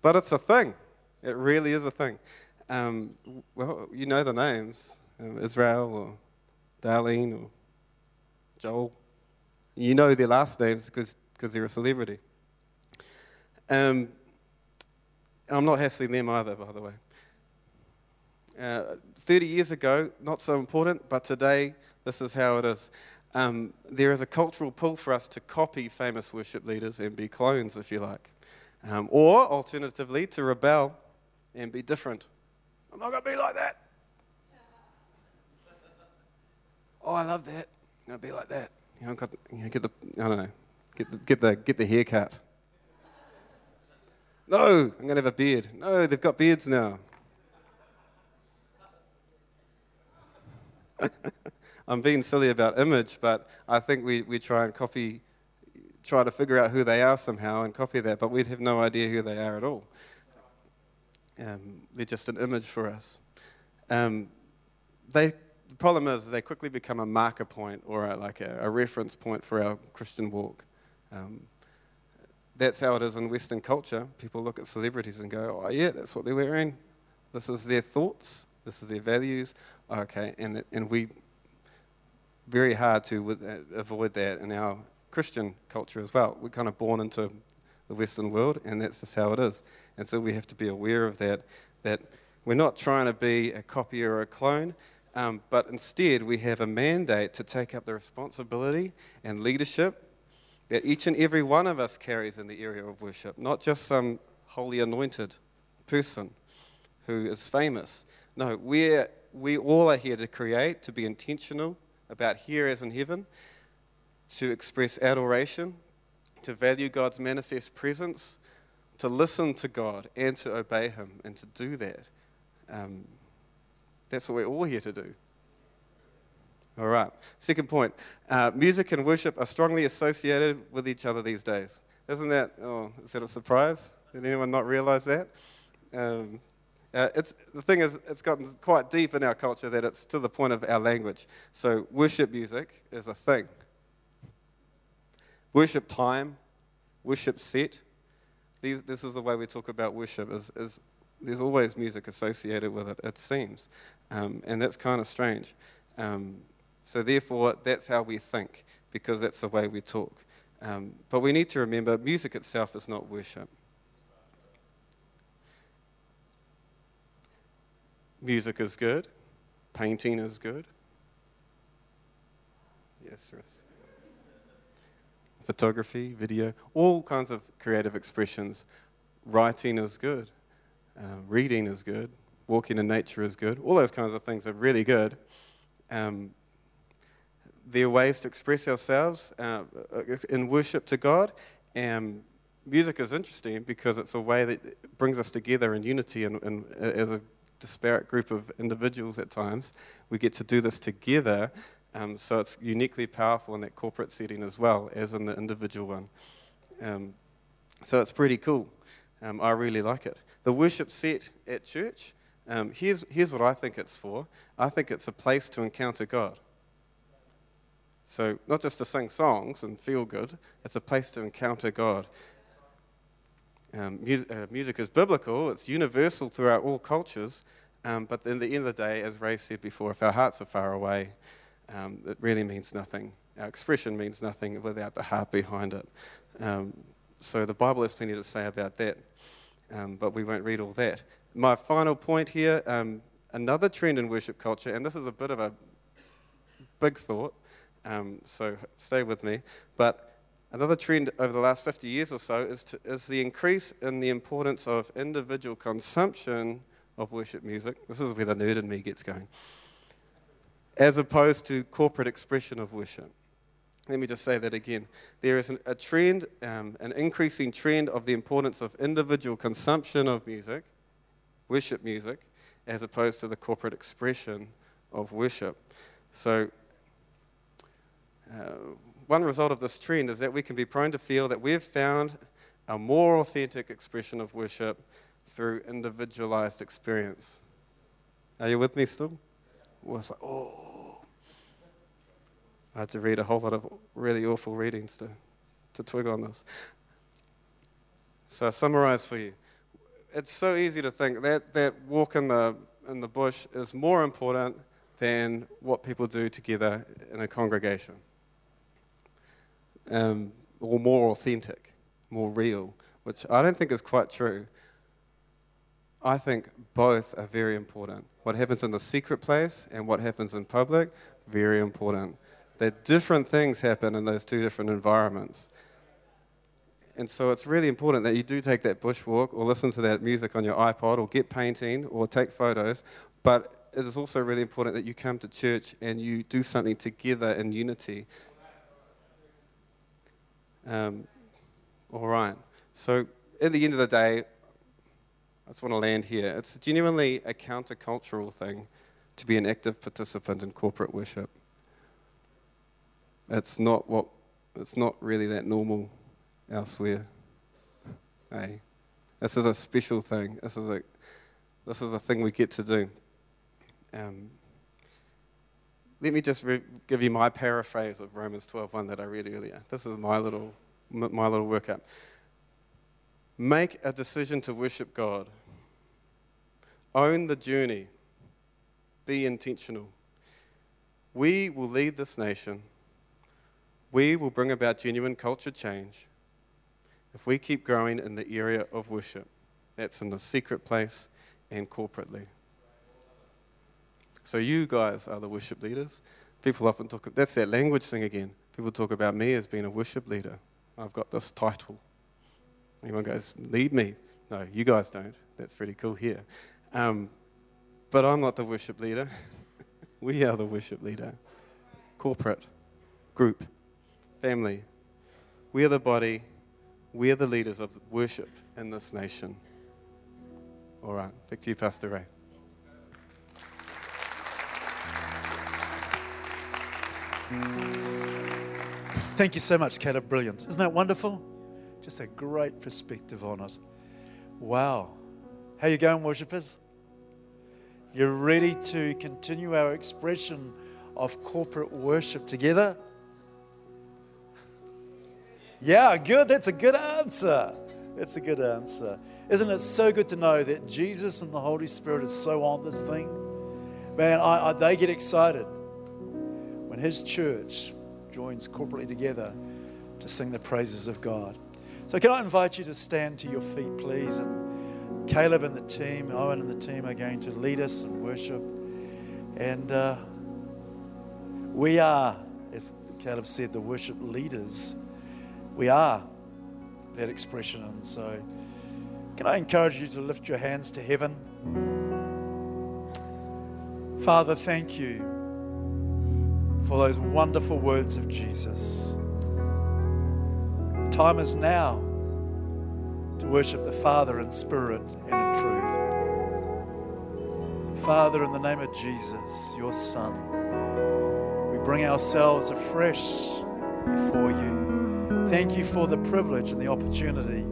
But it's a thing. It really is a thing. Um, well, you know the names: um, Israel or Darlene or Joel. You know their last names because because they're a celebrity. Um, I'm not hassling them either, by the way. Uh, 30 years ago, not so important, but today, this is how it is. Um, there is a cultural pull for us to copy famous worship leaders and be clones, if you like. Um, or, alternatively, to rebel and be different. I'm not going to be like that. Oh, I love that. I'm going to be like that. You know, got, you know, get the, I don't know, get the, get the, get the haircut. No, I'm going to have a beard. No, they've got beards now. I'm being silly about image, but I think we, we try and copy, try to figure out who they are somehow and copy that, but we'd have no idea who they are at all. Um, they're just an image for us. Um, they, the problem is they quickly become a marker point or a, like a, a, reference point for our Christian walk. Um, that's how it is in Western culture. People look at celebrities and go, oh, yeah, that's what they're wearing. This is their thoughts. This is their values. Okay, and, and we, very hard to uh, avoid that in our Christian culture as well. We're kind of born into the Western world, and that's just how it is. And so we have to be aware of that, that we're not trying to be a copy or a clone, um, but instead we have a mandate to take up the responsibility and leadership that each and every one of us carries in the area of worship, not just some holy anointed person who is famous. No, we're we all are here to create, to be intentional about here as in heaven, to express adoration, to value God's manifest presence, to listen to God and to obey Him, and to do that. Um, that's what we're all here to do. All right. Second point uh, music and worship are strongly associated with each other these days. Isn't that, oh, is that a surprise? Did anyone not realize that? Um, uh, the thing is, it's gotten quite deep in our culture that it's to the point of our language. So, worship music is a thing. Worship time, worship set. These, this is the way we talk about worship. Is, is there's always music associated with it. It seems, um, and that's kind of strange. Um, so therefore, that's how we think because that's the way we talk. Um, but we need to remember, music itself is not worship. Music is good. Painting is good. Yes, yes. Photography, video, all kinds of creative expressions. Writing is good. Uh, reading is good. Walking in nature is good. All those kinds of things are really good. Um, there are ways to express ourselves uh, in worship to God. And music is interesting because it's a way that brings us together in unity and, and as a disparate group of individuals at times. We get to do this together Um, so it's uniquely powerful in that corporate setting as well as in the individual one. Um, so it's pretty cool. Um, I really like it. The worship set at church, um, here's, here's what I think it's for I think it's a place to encounter God. So, not just to sing songs and feel good, it's a place to encounter God. Um, uh, music is biblical, it's universal throughout all cultures, um, but in the end of the day, as Ray said before, if our hearts are far away, um, it really means nothing. Our expression means nothing without the heart behind it. Um, so the Bible has plenty to say about that, um, but we won't read all that. My final point here um, another trend in worship culture, and this is a bit of a big thought, um, so stay with me, but another trend over the last 50 years or so is, to, is the increase in the importance of individual consumption of worship music. This is where the nerd in me gets going. As opposed to corporate expression of worship. Let me just say that again. There is an, a trend, um, an increasing trend of the importance of individual consumption of music, worship music, as opposed to the corporate expression of worship. So, uh, one result of this trend is that we can be prone to feel that we've found a more authentic expression of worship through individualized experience. Are you with me still? Well, it's like, oh. I had to read a whole lot of really awful readings to, to twig on this. So, I summarize for you. It's so easy to think that that walk in the, in the bush is more important than what people do together in a congregation um, or more authentic, more real, which I don't think is quite true. I think both are very important. What happens in the secret place and what happens in public, very important. That different things happen in those two different environments. And so it's really important that you do take that bushwalk or listen to that music on your iPod or get painting or take photos. But it is also really important that you come to church and you do something together in unity um, all right. So, at the end of the day, I just want to land here. It's genuinely a countercultural thing to be an active participant in corporate worship. It's not what. It's not really that normal elsewhere. Hey, this is a special thing. This is a. This is a thing we get to do. Um, let me just re- give you my paraphrase of Romans 12:1 that I read earlier. This is my little my little workup. Make a decision to worship God. Own the journey. Be intentional. We will lead this nation. We will bring about genuine culture change if we keep growing in the area of worship. That's in the secret place and corporately. So you guys are the worship leaders. People often talk, that's that language thing again. People talk about me as being a worship leader. I've got this title. Anyone goes, lead me. No, you guys don't. That's pretty cool here. Um, but I'm not the worship leader. we are the worship leader. Corporate, group, family. We are the body. We are the leaders of worship in this nation. All right, back to you, Pastor Ray. Thank you so much, Caleb. Brilliant. Isn't that wonderful? Just a great perspective on it. Wow. How you going, worshippers? You're ready to continue our expression of corporate worship together? Yeah, good. That's a good answer. That's a good answer. Isn't it so good to know that Jesus and the Holy Spirit is so on this thing? Man, I, I, they get excited His church joins corporately together to sing the praises of God. So, can I invite you to stand to your feet, please? And Caleb and the team, Owen and the team are going to lead us in worship. And uh, we are, as Caleb said, the worship leaders. We are that expression. And so, can I encourage you to lift your hands to heaven? Father, thank you for those wonderful words of Jesus. The time is now to worship the Father in spirit and in truth. Father, in the name of Jesus, your Son, we bring ourselves afresh before you. Thank you for the privilege and the opportunity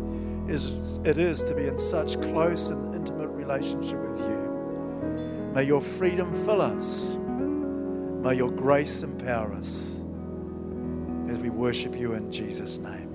it is to be in such close and intimate relationship with you. May your freedom fill us May your grace empower us as we worship you in Jesus' name.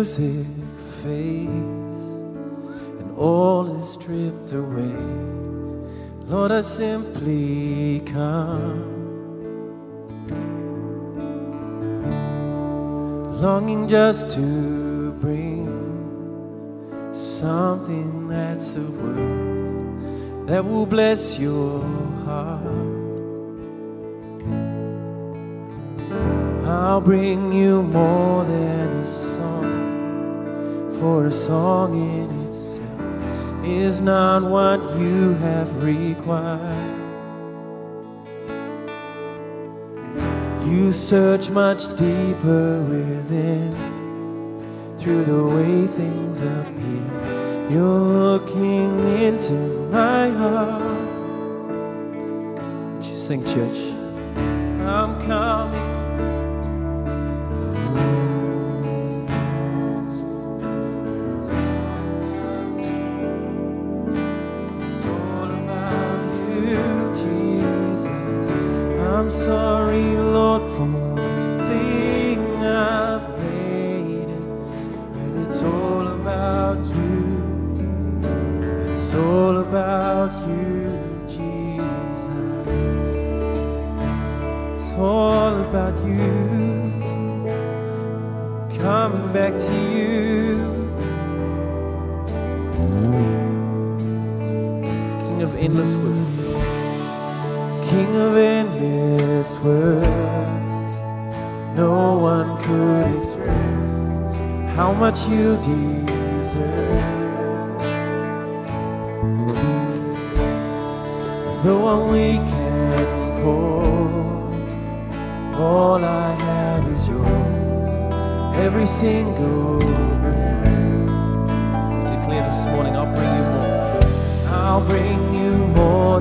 Music fades and all is stripped away, Lord, I simply come. Longing just to bring something that's of worth that will bless your heart. I'll bring you more a for a song in itself is not what you have required. You search much deeper within through the way things appear. You're looking into my heart. Would you sing, church? I'm coming. Endless worth. King of endless worth. No one could express how much you deserve. Though I'm weak and poor, all I have is yours. Every single breath. Declare this morning, I'll bring you more. I'll bring you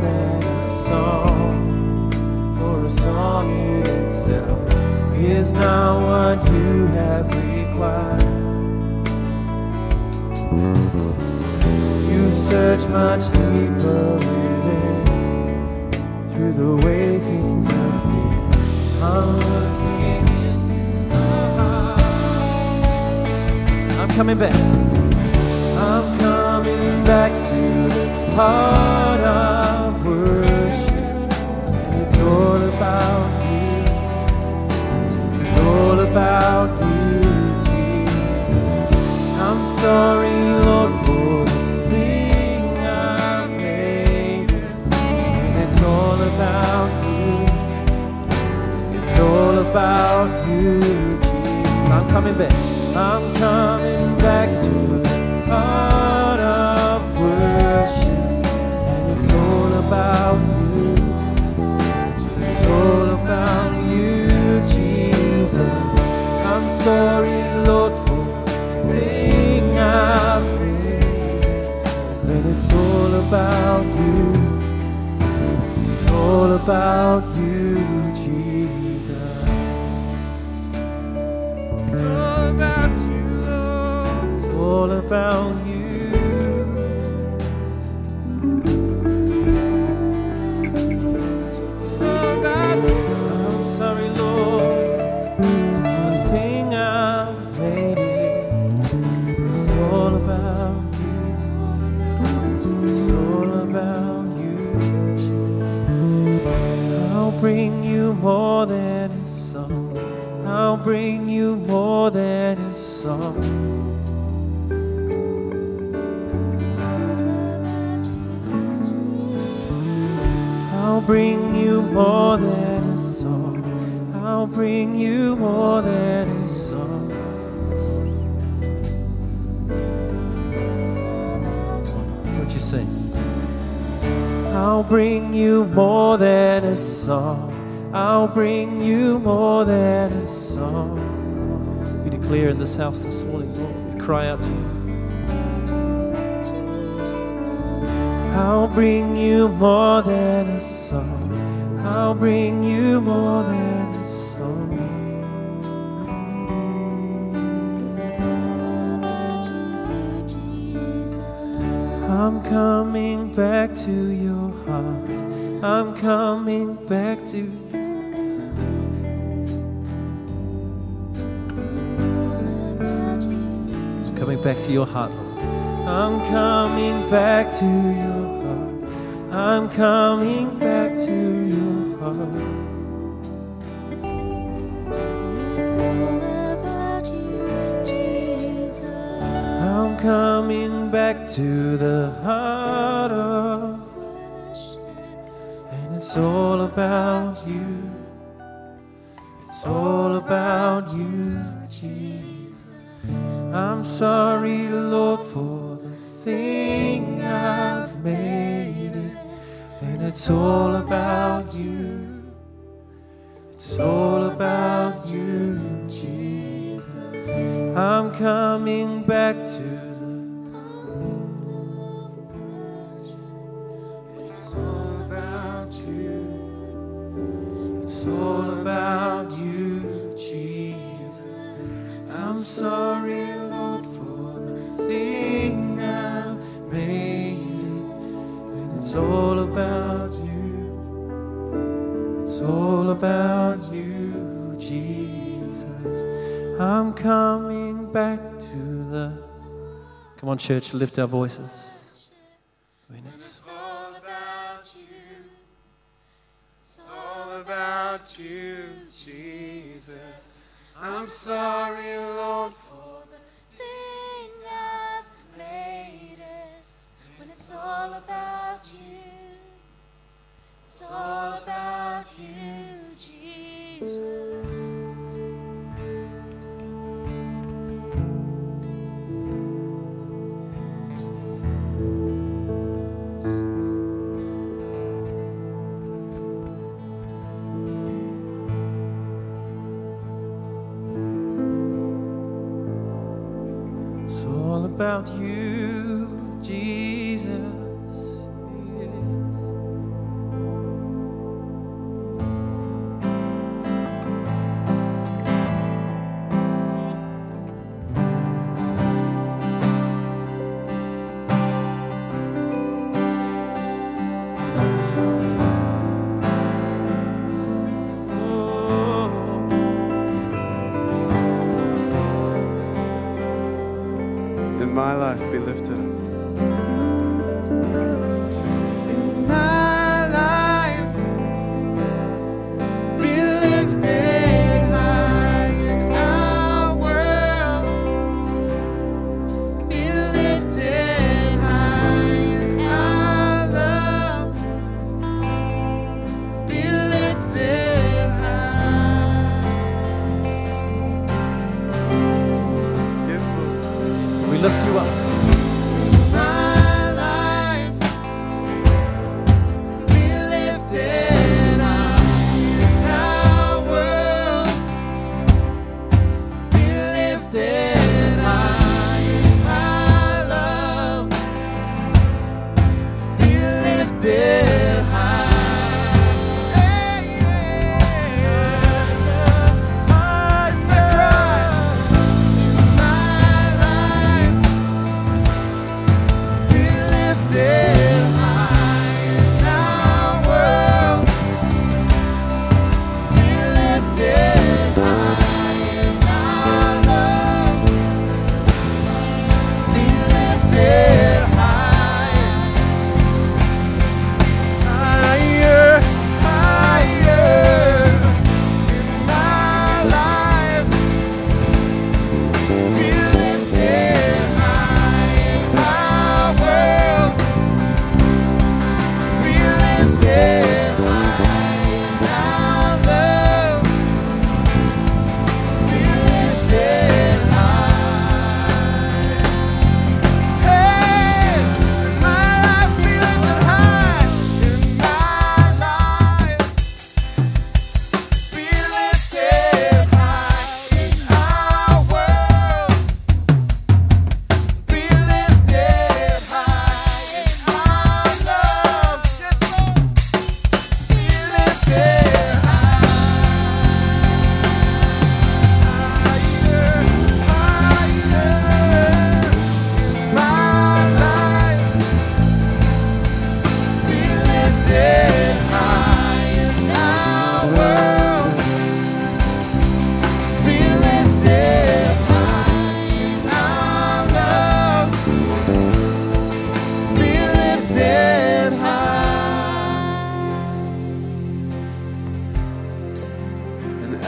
than a song, for a song in itself is not what you have required. You search much deeper within through the way things appear. I'm looking into my heart. I'm coming back. I'm coming back to the heart of worship. It's all about you. It's all about you, Jesus. I'm sorry, Lord, for the thing I made. And it's all about you. It's all about you, Jesus. I'm coming back. I'm coming back to the about you. It's all about you, Jesus. I'm sorry, Lord, for thing I've it's all about you. It's all about you, Jesus. It's all about you. It's all about you. Bring you more than a song. I'll bring you more than a song. I'll bring you more than a song. What you sing? I'll bring you more than. I'll bring you more than a song. We declare in this house this morning, Lord, we cry out to you. I'll bring you more than a song. I'll bring you more than a song. I'm coming back to your heart. I'm coming back to coming back to your heart, Lord. I'm coming back to your heart. I'm coming back to your heart. It's all about you, Jesus. I'm coming back to the heart of and it's all about you. It's all about you. I'm sorry, Lord, for the thing I've made it, and it's all about you. It's all about you, Jesus. I'm coming back to the It's all about you. It's all about you, Jesus. I'm sorry, Come on, church, lift our voices. When it's all about you. Jesus. I'm coming back to the Come on, church, lift our voices. I mean, it's all about you. It's all about you, Jesus. I'm sorry, Lord, all about you. It's all about you, Jesus. About you, life be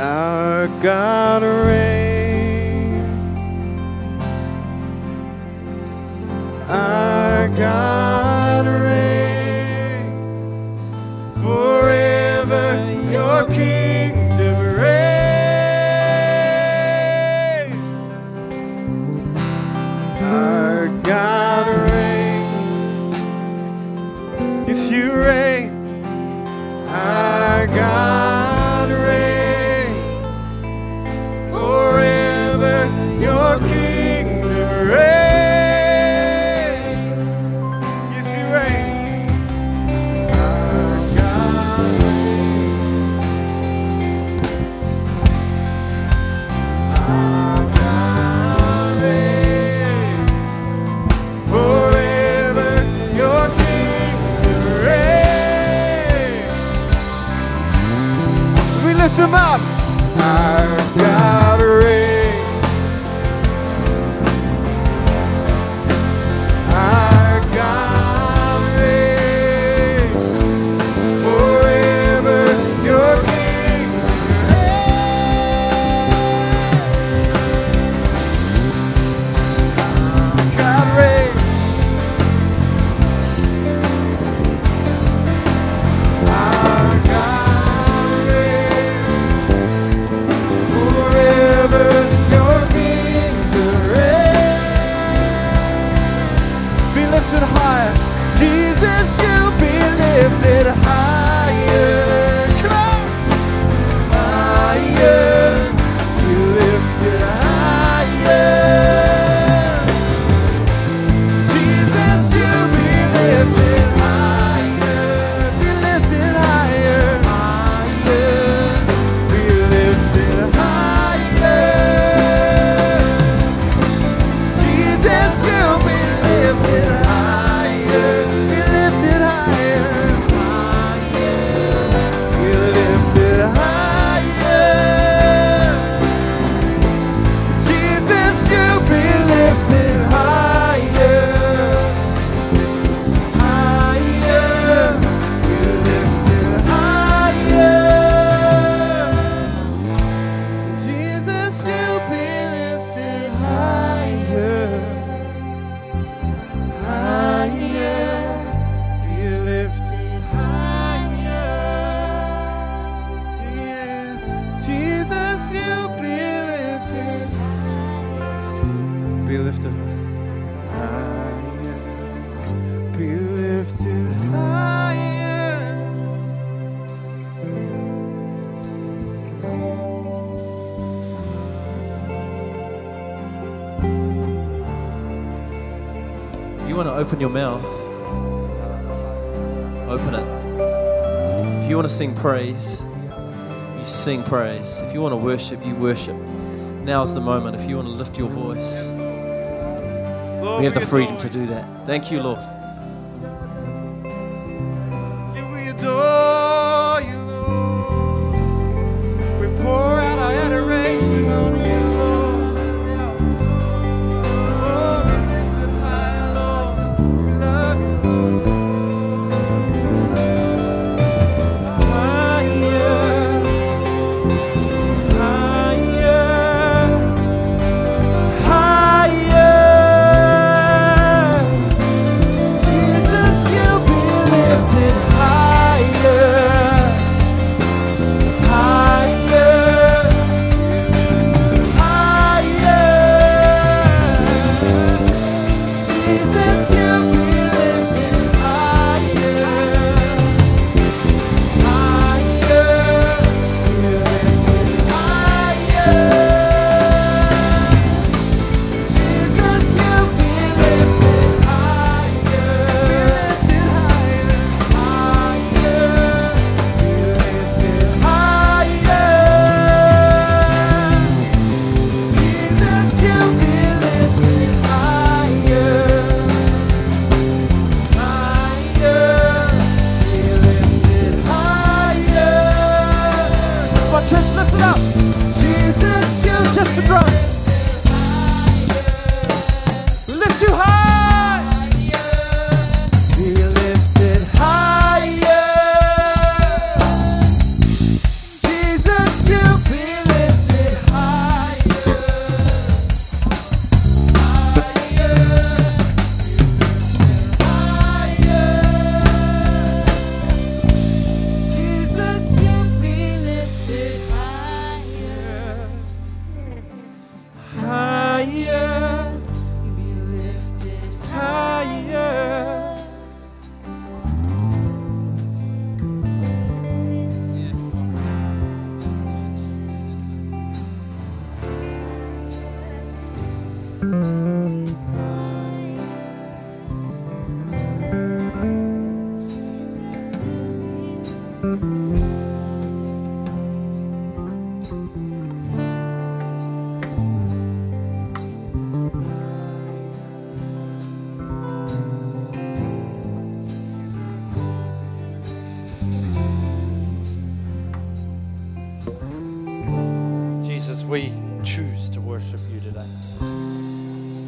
Our God reigns. Our God. You want to open your mouth? Open it. If you want to sing praise, you sing praise. If you want to worship, you worship. Now's the moment. If you want to lift your voice, we have the freedom to do that. Thank you, Lord.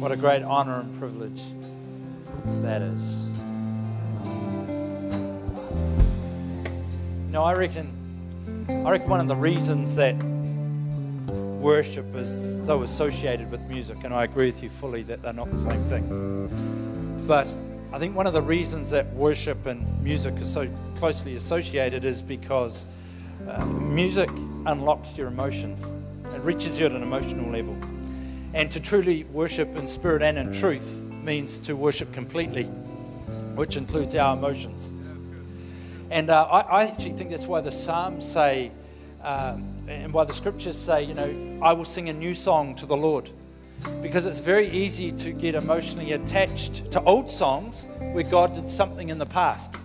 What a great honor and privilege that is. You know, I reckon, I reckon one of the reasons that worship is so associated with music, and I agree with you fully that they're not the same thing. But I think one of the reasons that worship and music are so closely associated is because uh, music unlocks your emotions. It reaches you at an emotional level. And to truly worship in spirit and in truth means to worship completely, which includes our emotions. And uh, I, I, actually think that's why the Psalms say, um, and why the scriptures say, you know, I will sing a new song to the Lord. Because it's very easy to get emotionally attached to old songs where God did something in the past.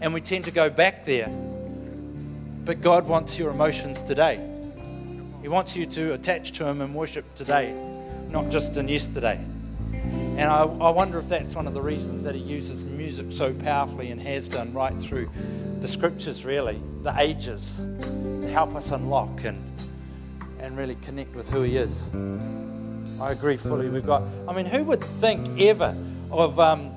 And we tend to go back there. But God wants your emotions today. He wants you to attach to Him and worship today, not just in yesterday. And I, I wonder if that's one of the reasons that He uses music so powerfully and has done right through the scriptures, really, the ages, to help us unlock and, and really connect with who He is. I agree fully. We've got, I mean, who would think ever of um,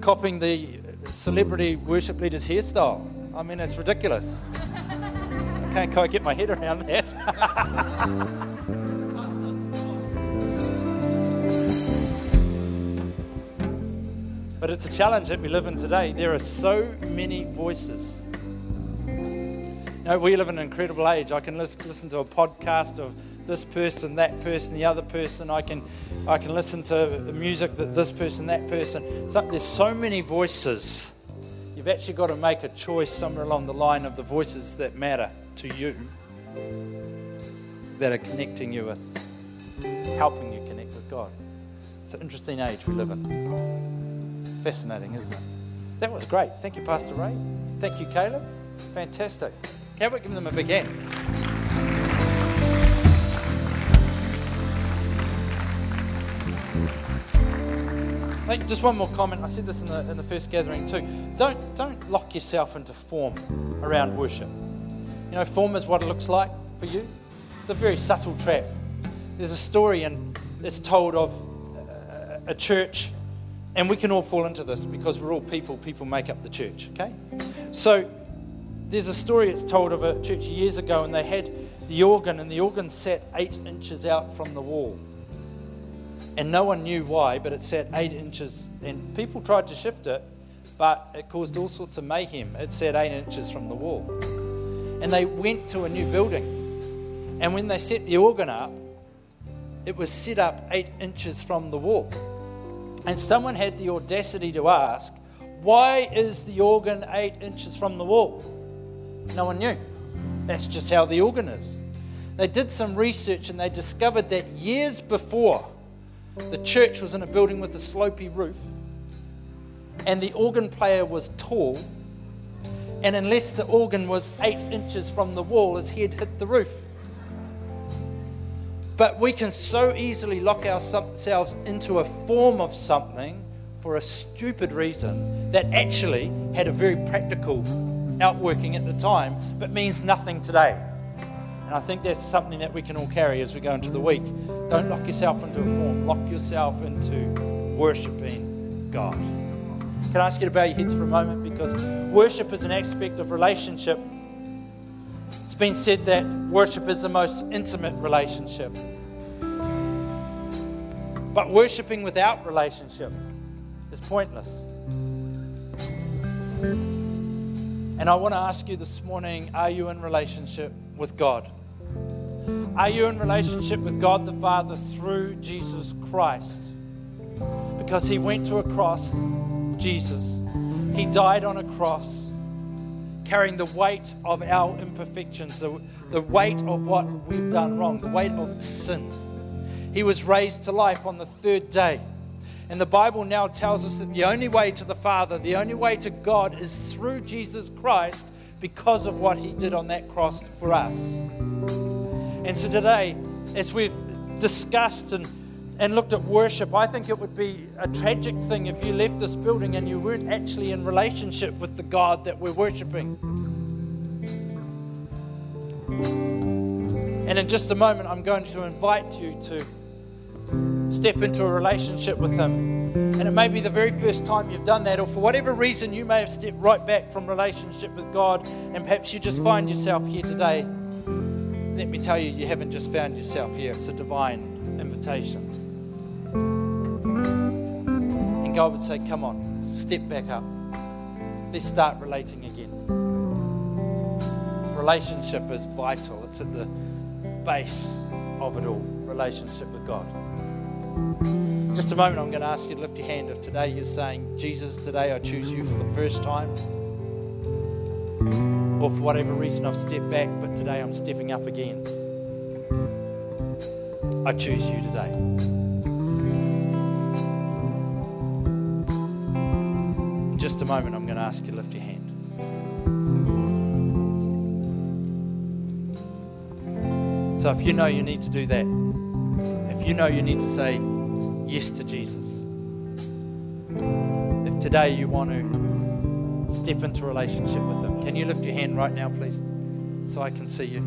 copying the celebrity worship leader's hairstyle? I mean, it's ridiculous. I can't quite get my head around that. but it's a challenge that we live in today. There are so many voices. You know, we live in an incredible age. I can listen to a podcast of this person, that person, the other person. I can, I can listen to the music that this person, that person. So, there's so many voices. You've actually got to make a choice somewhere along the line of the voices that matter to you, that are connecting you with, helping you connect with God. It's an interesting age we live in. Fascinating, isn't it? That was great. Thank you, Pastor Ray. Thank you, Caleb. Fantastic. How about giving them a big hand? Hey, just one more comment. I said this in the, in the first gathering too. Don't, don't lock yourself into form around worship. You know, form is what it looks like for you. It's a very subtle trap. There's a story and it's told of uh, a church, and we can all fall into this because we're all people. People make up the church, okay? So there's a story it's told of a church years ago, and they had the organ, and the organ sat eight inches out from the wall. And no one knew why, but it sat eight inches, and people tried to shift it, but it caused all sorts of mayhem. It sat eight inches from the wall. And they went to a new building, and when they set the organ up, it was set up eight inches from the wall. And someone had the audacity to ask, Why is the organ eight inches from the wall? No one knew. That's just how the organ is. They did some research and they discovered that years before, the church was in a building with a slopy roof, and the organ player was tall. And unless the organ was eight inches from the wall, his head hit the roof. But we can so easily lock ourselves into a form of something for a stupid reason that actually had a very practical outworking at the time, but means nothing today. And I think that's something that we can all carry as we go into the week. Don't lock yourself into a form, lock yourself into worshiping God. Can I ask you to bow your heads for a moment? Because worship is an aspect of relationship. It's been said that worship is the most intimate relationship. But worshiping without relationship is pointless. And I want to ask you this morning are you in relationship with God? Are you in relationship with God the Father through Jesus Christ? Because He went to a cross, Jesus. He died on a cross, carrying the weight of our imperfections, the, the weight of what we've done wrong, the weight of sin. He was raised to life on the third day. And the Bible now tells us that the only way to the Father, the only way to God is through Jesus Christ because of what He did on that cross for us. And so today, as we've discussed and, and looked at worship, I think it would be a tragic thing if you left this building and you weren't actually in relationship with the God that we're worshiping. And in just a moment, I'm going to invite you to step into a relationship with Him. And it may be the very first time you've done that, or for whatever reason, you may have stepped right back from relationship with God, and perhaps you just find yourself here today. Let me tell you, you haven't just found yourself here, it's a divine invitation. God would say, Come on, step back up. Let's start relating again. Relationship is vital, it's at the base of it all relationship with God. Just a moment, I'm going to ask you to lift your hand if today you're saying, Jesus, today I choose you for the first time. Or for whatever reason I've stepped back, but today I'm stepping up again. I choose you today. Just a moment, I'm going to ask you to lift your hand. So if you know you need to do that, if you know you need to say yes to Jesus, if today you want to step into relationship with Him, can you lift your hand right now, please, so I can see you?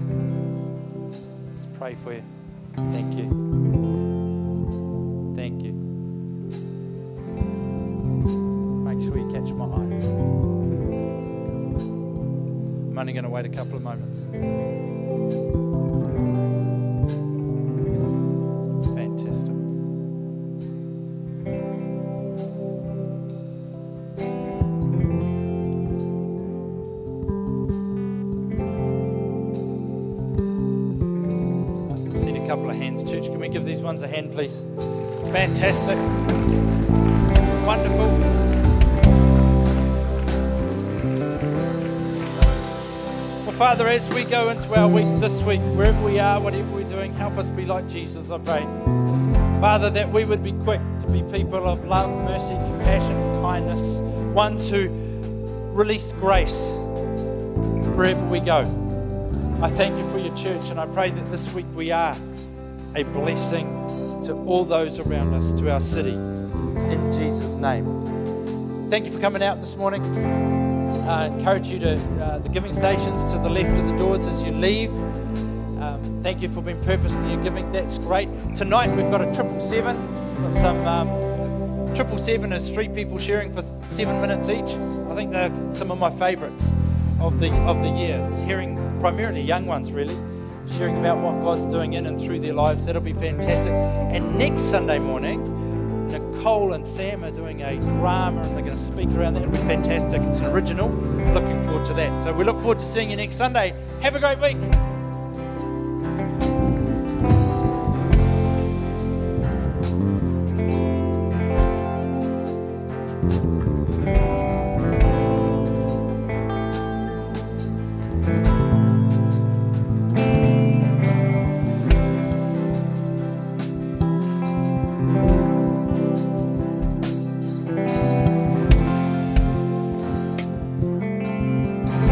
Let's pray for you. Thank you. Only going to wait a couple of moments. Fantastic. Seen a couple of hands, church. Can we give these ones a hand, please? Fantastic. Father, as we go into our week this week, wherever we are, whatever we're doing, help us be like Jesus, I pray. Father, that we would be quick to be people of love, mercy, compassion, kindness, ones who release grace wherever we go. I thank you for your church, and I pray that this week we are a blessing to all those around us, to our city, in Jesus' name. Thank you for coming out this morning. I encourage you to uh, the giving stations to the left of the doors as you leave. Um, thank you for being purpose in your giving. That's great. Tonight we've got a triple seven. Some um, triple seven is three people sharing for seven minutes each. I think they're some of my favourites of the of the year. It's hearing primarily young ones really sharing about what God's doing in and through their lives. That'll be fantastic. And next Sunday morning, Nicole and Sam are doing a drama and they're going to speak around that. It'll be fantastic. It's an original. Looking forward to that. So we look forward to seeing you next Sunday. Have a great week.